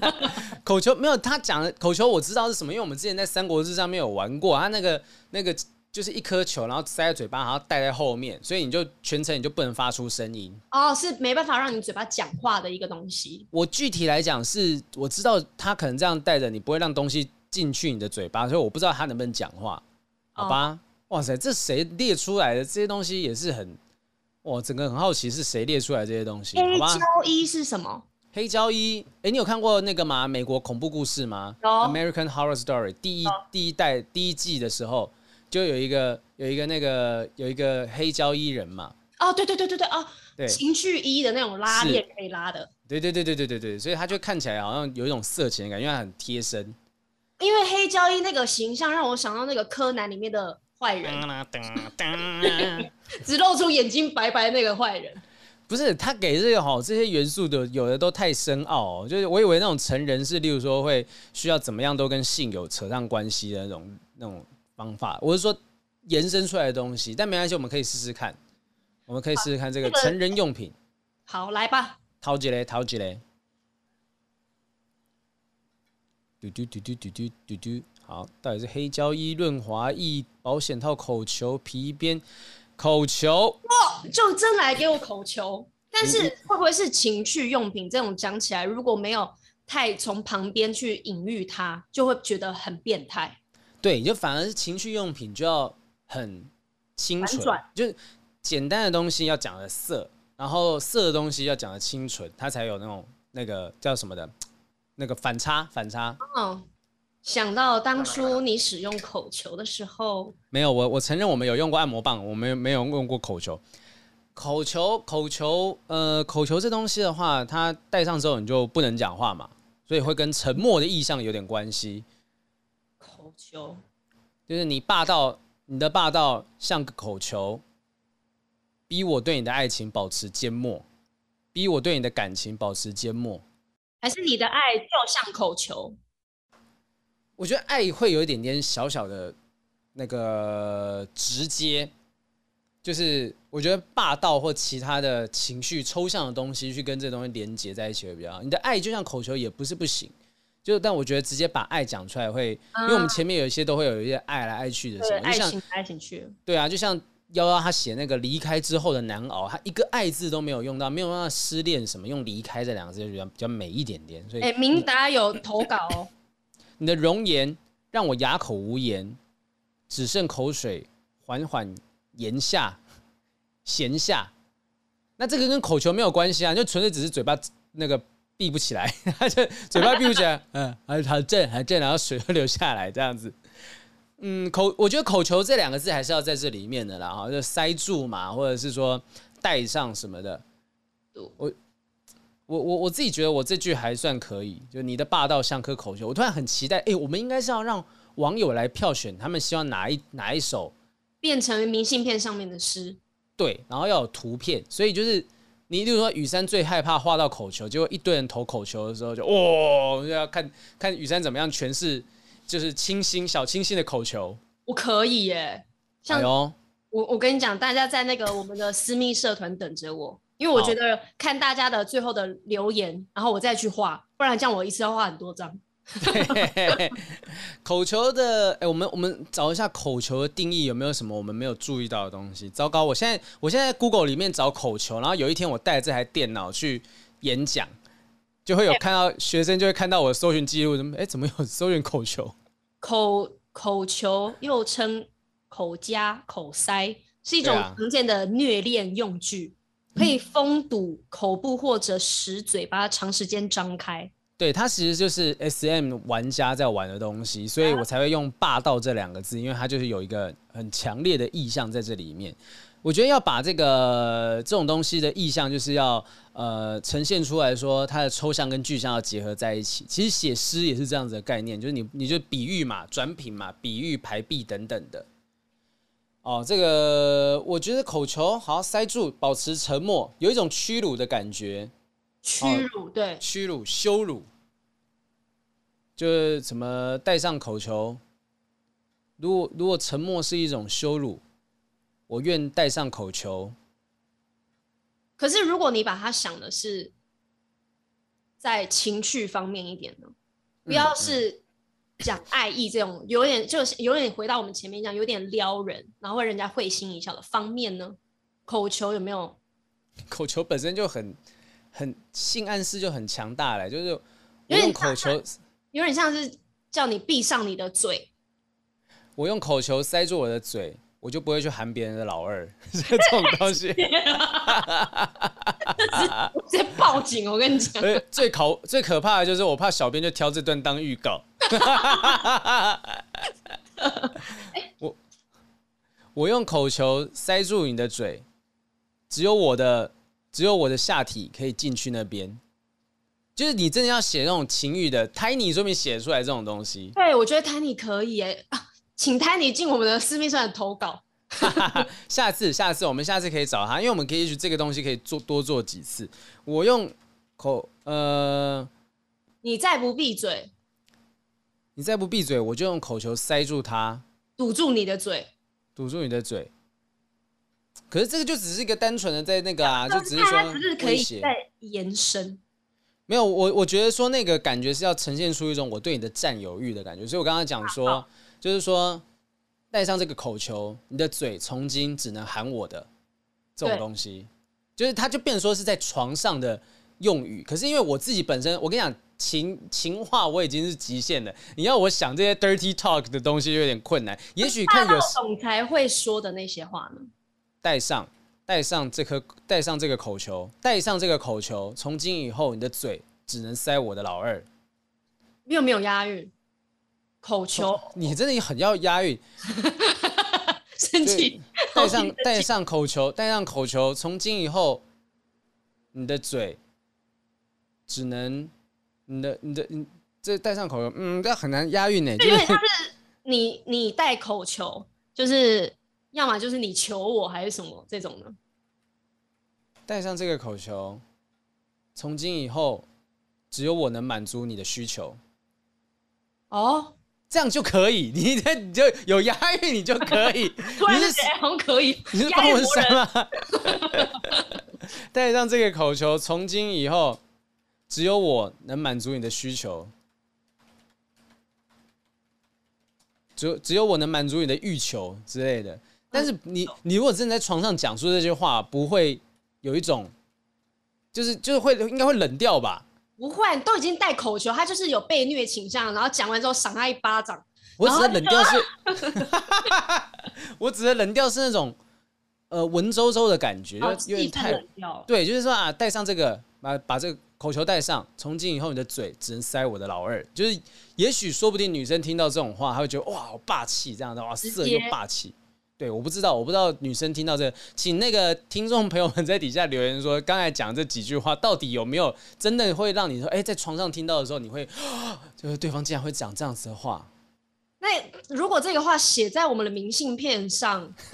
口球没有他讲的口球我知道是什么，因为我们之前在三国志上面有玩过，他那个那个就是一颗球，然后塞在嘴巴，然后戴在后面，所以你就全程你就不能发出声音哦，是没办法让你嘴巴讲话的一个东西。我具体来讲是，我知道他可能这样戴着，你不会让东西。进去你的嘴巴，所以我不知道他能不能讲话，好吧？Oh. 哇塞，这谁列出来的这些东西也是很，哇，整个很好奇是谁列出来这些东西？黑胶衣是什么？黑胶衣，哎、欸，你有看过那个吗？美国恐怖故事吗？American Horror Story 第一第一代第一季的时候，就有一个有一个那个有一个黑胶衣人嘛？哦、oh，对对对对对哦，对，情趣衣的那种拉链可以拉的，对对对对对对对，所以他就看起来好像有一种色情的感觉，因为他很贴身。因为黑胶衣那个形象让我想到那个柯南里面的坏人，只露出眼睛白白的那个坏人。不是他给这个哈这些元素的有的都太深奥，就是我以为那种成人是，例如说会需要怎么样都跟性有扯上关系的那种那种方法，我是说延伸出来的东西，但没关系，我们可以试试看，我们可以试试看这个成人用品。好，来吧。陶吉雷，陶吉雷。嘟嘟嘟嘟嘟嘟嘟嘟，好，到底是黑胶衣、润滑液、保险套、口球、皮鞭、口球。哇，就真来给我口球！但是会不会是情趣用品？这种讲起来，如果没有太从旁边去隐喻它，就会觉得很变态。对，就反而是情趣用品就要很清纯，就是简单的东西要讲的色，然后色的东西要讲的清纯，它才有那种那个叫什么的。那个反差，反差。哦，想到当初你使用口球的时候，没有，我我承认我们有用过按摩棒，我们没有用过口球。口球，口球，呃，口球这东西的话，它戴上之后你就不能讲话嘛，所以会跟沉默的意象有点关系。口球，就是你霸道，你的霸道像个口球，逼我对你的爱情保持缄默，逼我对你的感情保持缄默。还是你的爱就像口球？我觉得爱会有一点点小小的那个直接，就是我觉得霸道或其他的情绪抽象的东西去跟这东西连接在一起会比较好。你的爱就像口球也不是不行，就但我觉得直接把爱讲出来会，因为我们前面有一些都会有一些爱来爱去的什么，爱情爱情去，对啊，就像。幺幺他写那个离开之后的难熬，他一个爱字都没有用到，没有办法失恋什么，用离开这两个字就比较比较美一点点。所以，哎、欸，明达有投稿哦，你的容颜让我哑口无言，只剩口水缓缓咽下，咸下。那这个跟口球没有关系啊，就纯粹只是嘴巴那个闭不起来，他就嘴巴闭不起来，嗯，还很正很正，然后水会流下来这样子。嗯，口我觉得口球这两个字还是要在这里面的啦，哈，就塞住嘛，或者是说带上什么的。我我我我自己觉得我这句还算可以，就你的霸道像颗口球。我突然很期待，哎、欸，我们应该是要让网友来票选，他们希望哪一哪一首变成明信片上面的诗。对，然后要有图片，所以就是你，例如说雨山最害怕画到口球，结果一堆人投口球的时候就，就哇，就要看看雨山怎么样诠释，就是清新小清新的口球。我可以耶，像、哎、我我跟你讲，大家在那个我们的私密社团等着我，因为我觉得看大家的最后的留言，然后我再去画，不然这样我一次要画很多张。对，口球的，哎、欸，我们我们找一下口球的定义，有没有什么我们没有注意到的东西？糟糕，我现在我现在在 Google 里面找口球，然后有一天我带这台电脑去演讲，就会有看到学生就会看到我的搜寻记录，怎么哎怎么有搜寻口球？口口球又称口夹、口塞，是一种常见的虐恋用具，啊、可以封堵口部或者使嘴巴长时间张开。对，它其实就是 SM 玩家在玩的东西，所以我才会用霸道这两个字，因为它就是有一个很强烈的意象在这里面。我觉得要把这个这种东西的意象，就是要呃呈现出来说，它的抽象跟具象要结合在一起。其实写诗也是这样子的概念，就是你你就比喻嘛、转品嘛、比喻排比等等的。哦，这个我觉得口球好像塞住，保持沉默，有一种屈辱的感觉。屈辱，哦、对，屈辱、羞辱。就是什么戴上口球，如果如果沉默是一种羞辱，我愿戴上口球。可是如果你把它想的是在情绪方面一点呢？不要是讲爱意这种有点就是有点回到我们前面讲有点撩人，然后人家会心一笑的方面呢？口球有没有？口球本身就很很性暗示就很强大了，就是我用口球。有点像是叫你闭上你的嘴，我用口球塞住我的嘴，我就不会去喊别人的老二，这种东西，直接报警！我跟你讲，最可最可怕的就是我怕小编就挑这段当预告。我我用口球塞住你的嘴，只有我的只有我的下体可以进去那边。就是你真的要写那种情欲的，Tiny 说明写出来这种东西。对，我觉得 Tiny 可以哎，请 Tiny 进我们的私密社团投稿。下次，下次我们下次可以找他，因为我们可以，也许这个东西可以做多做几次。我用口呃，你再不闭嘴，你再不闭嘴，我就用口球塞住他，堵住你的嘴，堵住你的嘴。可是这个就只是一个单纯的在那个啊，就只是说只是可以再延伸。没有，我我觉得说那个感觉是要呈现出一种我对你的占有欲的感觉，所以我刚刚讲说，就是说戴上这个口球，你的嘴从今只能喊我的这种东西，就是它就变成说是在床上的用语。可是因为我自己本身，我跟你讲情情话我已经是极限了，你要我想这些 dirty talk 的东西就有点困难。也许看有总裁会说的那些话呢，戴上。戴上这颗，戴上这个口球，戴上这个口球。从今以后，你的嘴只能塞我的老二。你有没有押韵？口球，你真的很要押韵。生气。戴上，戴上口球，戴上口球。从今以后，你的嘴只能，你的，你的，你这戴上口球，嗯，这很难押韵呢。因为就是你，你戴口球，就是。要么就是你求我，还是什么这种呢？戴上这个口球，从今以后，只有我能满足你的需求。哦，这样就可以，你你就有押韵，你就可以。突然觉得好像可以，你是方文山吗？戴上这个口球，从今以后，只有我能满足你的需求。只只有我能满足你的欲求之类的。但是你你如果真的在床上讲出这些话，不会有一种，就是就是会应该会冷掉吧？不会，都已经带口球，他就是有被虐倾向，然后讲完之后赏他一巴掌。我指的冷掉是，我指的冷掉是那种呃文绉绉的感觉，哦、就有点太对，就是说啊，戴上这个，把把这个口球戴上，从今以后你的嘴只能塞我的老二，就是也许说不定女生听到这种话，她会觉得哇，好霸气，这样的哇，色又霸气。对，我不知道，我不知道女生听到这个，请那个听众朋友们在底下留言说，刚才讲这几句话到底有没有真的会让你说，哎，在床上听到的时候，你会，就是对方竟然会讲这样子的话。那如果这个话写在我们的明信片上，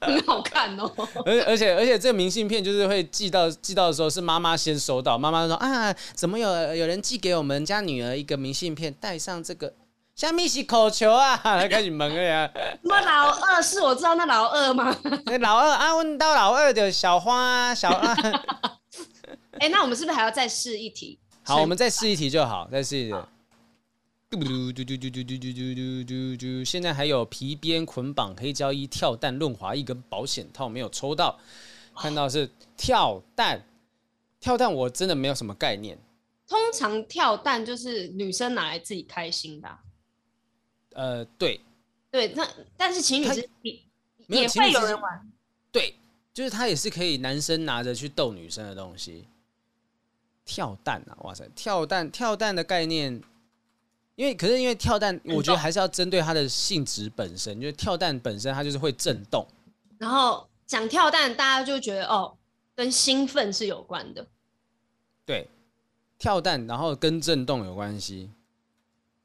很好看哦。而而且而且这个明信片就是会寄到寄到的时候是妈妈先收到，妈妈说啊，怎么有有人寄给我们家女儿一个明信片，带上这个。下面是口球啊，开始问了呀。那老二是我知道那老二吗？那老二啊，问到老二的小花小二。哎、欸，那我们是不是还要再试一题？好，我们再试一题就好，再试一题。嘟嘟嘟嘟嘟嘟嘟嘟嘟嘟嘟。现在还有皮鞭、捆绑、黑胶衣、跳蛋、润滑液跟保险套没有抽到，看到是跳蛋。跳蛋我真的没有什么概念。通常跳蛋就是女生拿来自己开心的、啊。呃，对，对，那但是情侣是也也会有人玩，对，就是他也是可以男生拿着去逗女生的东西。跳蛋啊，哇塞，跳蛋跳蛋的概念，因为可是因为跳蛋，我觉得还是要针对它的性质本身，就是跳蛋本身它就是会震动。然后讲跳蛋，大家就觉得哦，跟兴奋是有关的。对，跳蛋，然后跟震动有关系。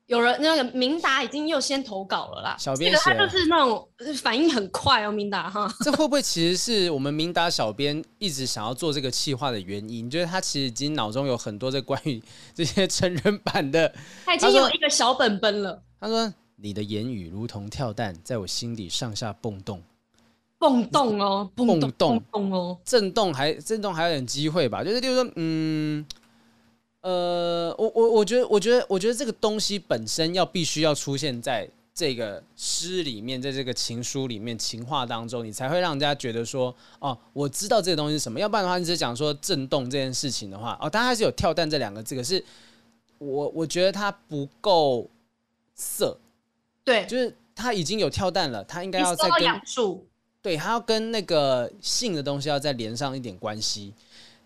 有人那个明达已经又先投稿了啦，小编写他就是那种反应很快哦，明达哈。这会不会其实是我们明达小编一直想要做这个企划的原因？就是他其实已经脑中有很多这关于这些成人版的，他已经有一个小本本了。他说：“你的言语如同跳蛋，在我心底上下蹦动，蹦动哦，蹦动，蹦动哦，震动还震动还有点机会吧？就是，就是说，嗯。”呃，我我我觉得，我觉得，我觉得这个东西本身要必须要出现在这个诗里面，在这个情书里面、情话当中，你才会让人家觉得说，哦，我知道这个东西是什么。要不然的话，你只讲说震动这件事情的话，哦，当然还是有跳蛋这两个字，可是我我觉得它不够色。对，就是它已经有跳蛋了，它应该要再跟对，它要跟那个性的东西要再连上一点关系。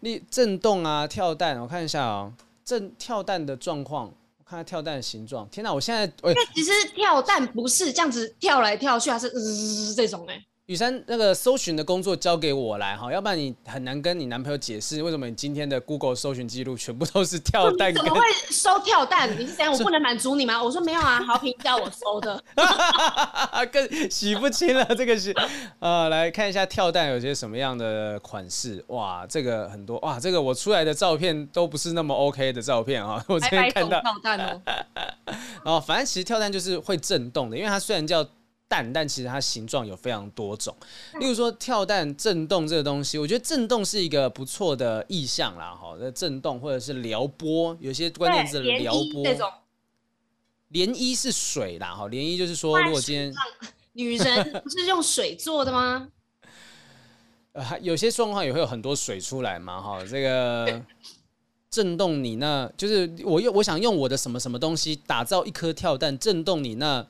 你震动啊，跳蛋，我看一下啊，震跳蛋的状况，我看下跳蛋的形状。天哪，我现在，因为其实跳蛋不是这样子跳来跳去，它是呃这种哎、雨珊，那个搜寻的工作交给我来哈，要不然你很难跟你男朋友解释为什么你今天的 Google 搜寻记录全部都是跳蛋。怎么会搜跳蛋？你是想我不能满足你吗？我说没有啊，好评叫我搜的。更洗不清了，这个是 呃，来看一下跳蛋有些什么样的款式。哇，这个很多哇，这个我出来的照片都不是那么 OK 的照片啊。我今天看到跳蛋哦。然后反正其实跳蛋就是会震动的，因为它虽然叫。蛋，但其实它形状有非常多种，例如说跳蛋、震动这个东西，我觉得震动是一个不错的意象啦，哈，那震动或者是撩拨，有些关键字撩拨。涟漪是水啦，哈，涟漪就是说，如果今天女人不是用水做的吗？呃，有些状况也会有很多水出来嘛，哈，这个震动你那，就是我用我想用我的什么什么东西打造一颗跳蛋，震动你那。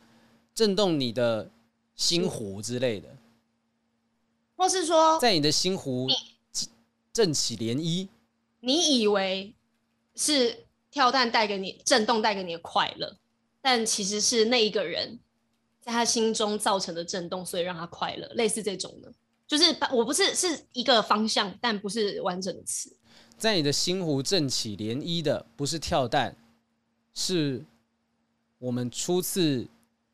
震动你的心湖之类的，或是说在你的心湖震起涟漪，你以为是跳蛋带给你震动带给你的快乐，但其实是那一个人在他心中造成的震动，所以让他快乐。类似这种的，就是我不是是一个方向，但不是完整的词。在你的心湖震起涟漪的，不是跳蛋，是我们初次。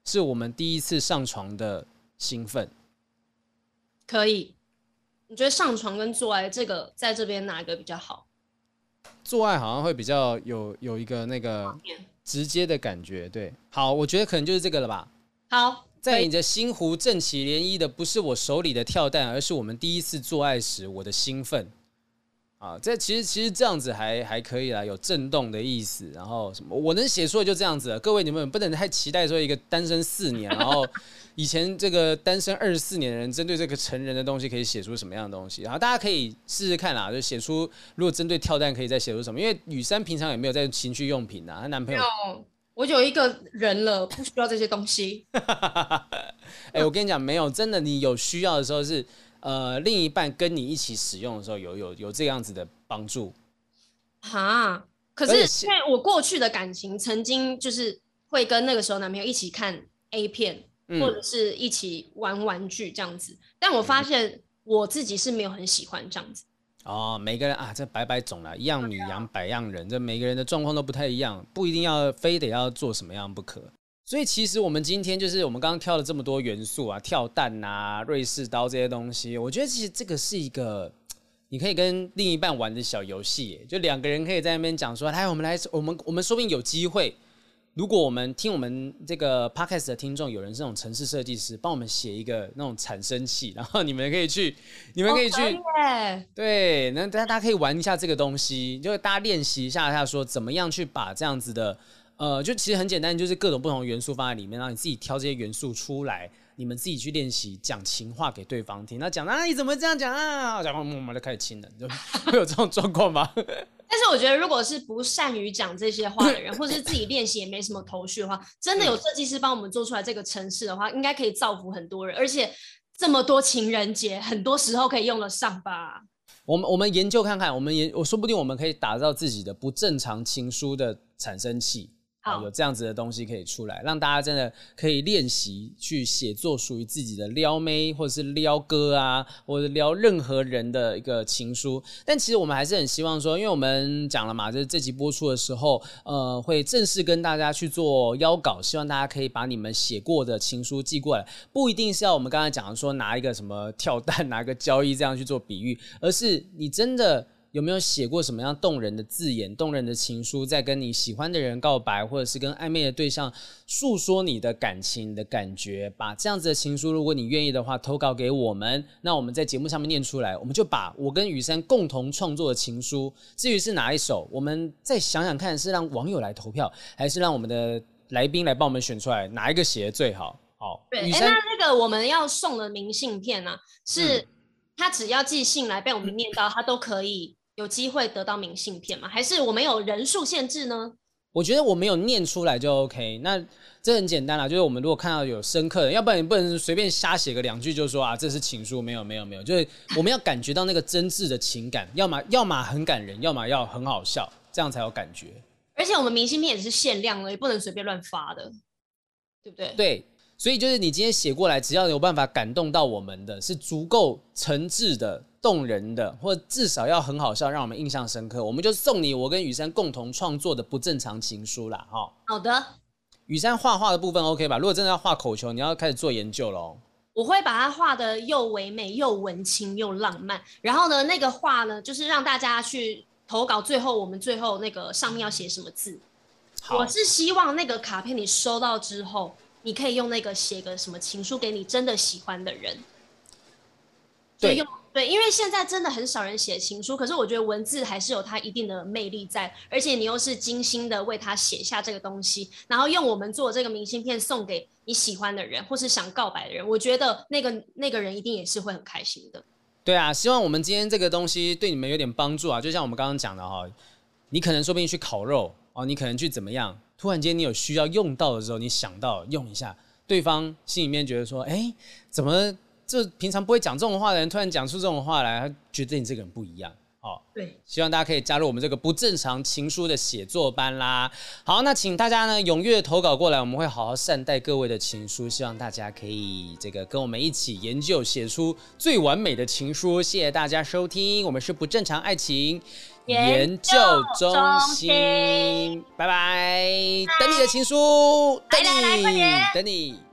是我们第一次上床的兴奋，可以？你觉得上床跟做爱这个在这边哪一个比较好？做爱好像会比较有有一个那个直接的感觉，对。好，我觉得可能就是这个了吧。好，在你的心湖正起涟漪的，不是我手里的跳蛋，而是我们第一次做爱时我的兴奋。啊，这其实其实这样子还还可以啦，有震动的意思，然后什么我能写出来就这样子了。各位你们不能太期待说一个单身四年，然后以前这个单身二十四年的人针对这个成人的东西可以写出什么样的东西，然后大家可以试试看啦，就写出如果针对跳蛋可以再写出什么，因为雨珊平常也没有在情趣用品啊，她男朋友，我有一个人了，不需要这些东西。哎、欸，我跟你讲，没有，真的，你有需要的时候是。呃，另一半跟你一起使用的时候有，有有有这样子的帮助，哈。可是因为我过去的感情，曾经就是会跟那个时候男朋友一起看 A 片，嗯、或者是一起玩玩具这样子。但我发现我自己是没有很喜欢这样子。哦，每个人啊，这百百种啦，一样米养百样人，这每个人的状况都不太一样，不一定要非得要做什么样不可。所以其实我们今天就是我们刚刚挑了这么多元素啊，跳蛋啊、瑞士刀这些东西，我觉得其实这个是一个你可以跟另一半玩的小游戏，就两个人可以在那边讲说，来，我们来，我们我们说不定有机会，如果我们听我们这个 podcast 的听众有人是那种城市设计师，帮我们写一个那种产生器，然后你们可以去，你们可以去，对，那大家大家可以玩一下这个东西，就大家练习一下，他说怎么样去把这样子的。呃，就其实很简单，就是各种不同的元素放在里面，然后你自己挑这些元素出来，你们自己去练习讲情话给对方听。那讲啊，你怎么这样讲啊？讲话默默就开始亲了，就 会有这种状况吗？但是我觉得，如果是不善于讲这些话的人，或者是自己练习也没什么头绪的话，真的有设计师帮我们做出来这个程式的话，应该可以造福很多人。而且这么多情人节，很多时候可以用得上吧？我们我们研究看看，我们研我说不定我们可以打造自己的不正常情书的产生器。有这样子的东西可以出来，让大家真的可以练习去写作属于自己的撩妹，或者是撩哥啊，或者撩任何人的一个情书。但其实我们还是很希望说，因为我们讲了嘛，就是这集播出的时候，呃，会正式跟大家去做邀稿，希望大家可以把你们写过的情书寄过来，不一定是要我们刚才讲的说拿一个什么跳蛋，拿个交易这样去做比喻，而是你真的。有没有写过什么样动人的字眼、动人的情书，在跟你喜欢的人告白，或者是跟暧昧的对象诉说你的感情、你的感觉？把这样子的情书，如果你愿意的话，投稿给我们，那我们在节目上面念出来，我们就把我跟雨珊共同创作的情书，至于是哪一首，我们再想想看，是让网友来投票，还是让我们的来宾来帮我们选出来，哪一个写的最好？好，对，哎、欸，那那个我们要送的明信片呢、啊？是、嗯、他只要寄信来被我们念到，他都可以。有机会得到明信片吗？还是我们有人数限制呢？我觉得我没有念出来就 OK。那这很简单啦，就是我们如果看到有深刻的，要不然你不能随便瞎写个两句就说啊，这是情书，没有没有没有，就是我们要感觉到那个真挚的情感，要么要么很感人，要么要很好笑，这样才有感觉。而且我们明信片也是限量的，也不能随便乱发的，对不对？对，所以就是你今天写过来，只要有办法感动到我们的，是足够诚挚的。动人的，或至少要很好笑，让我们印象深刻，我们就送你我跟雨珊共同创作的不正常情书啦。哈。好的，雨珊画画的部分 OK 吧？如果真的要画口球，你要开始做研究喽。我会把它画的又唯美又文青又浪漫，然后呢，那个画呢，就是让大家去投稿，最后我们最后那个上面要写什么字？我是希望那个卡片你收到之后，你可以用那个写个什么情书给你真的喜欢的人。对。对，因为现在真的很少人写情书，可是我觉得文字还是有它一定的魅力在，而且你又是精心的为他写下这个东西，然后用我们做这个明信片送给你喜欢的人或是想告白的人，我觉得那个那个人一定也是会很开心的。对啊，希望我们今天这个东西对你们有点帮助啊，就像我们刚刚讲的哈，你可能说不定去烤肉哦，你可能去怎么样，突然间你有需要用到的时候，你想到用一下，对方心里面觉得说，哎，怎么？这平常不会讲这种话的人，突然讲出这种话来，他觉得你这个人不一样。好，对，希望大家可以加入我们这个不正常情书的写作班啦。好，那请大家呢踊跃投稿过来，我们会好好善待各位的情书，希望大家可以这个跟我们一起研究，写出最完美的情书。谢谢大家收听，我们是不正常爱情研究中心，拜拜，等你的情书，等你，等你。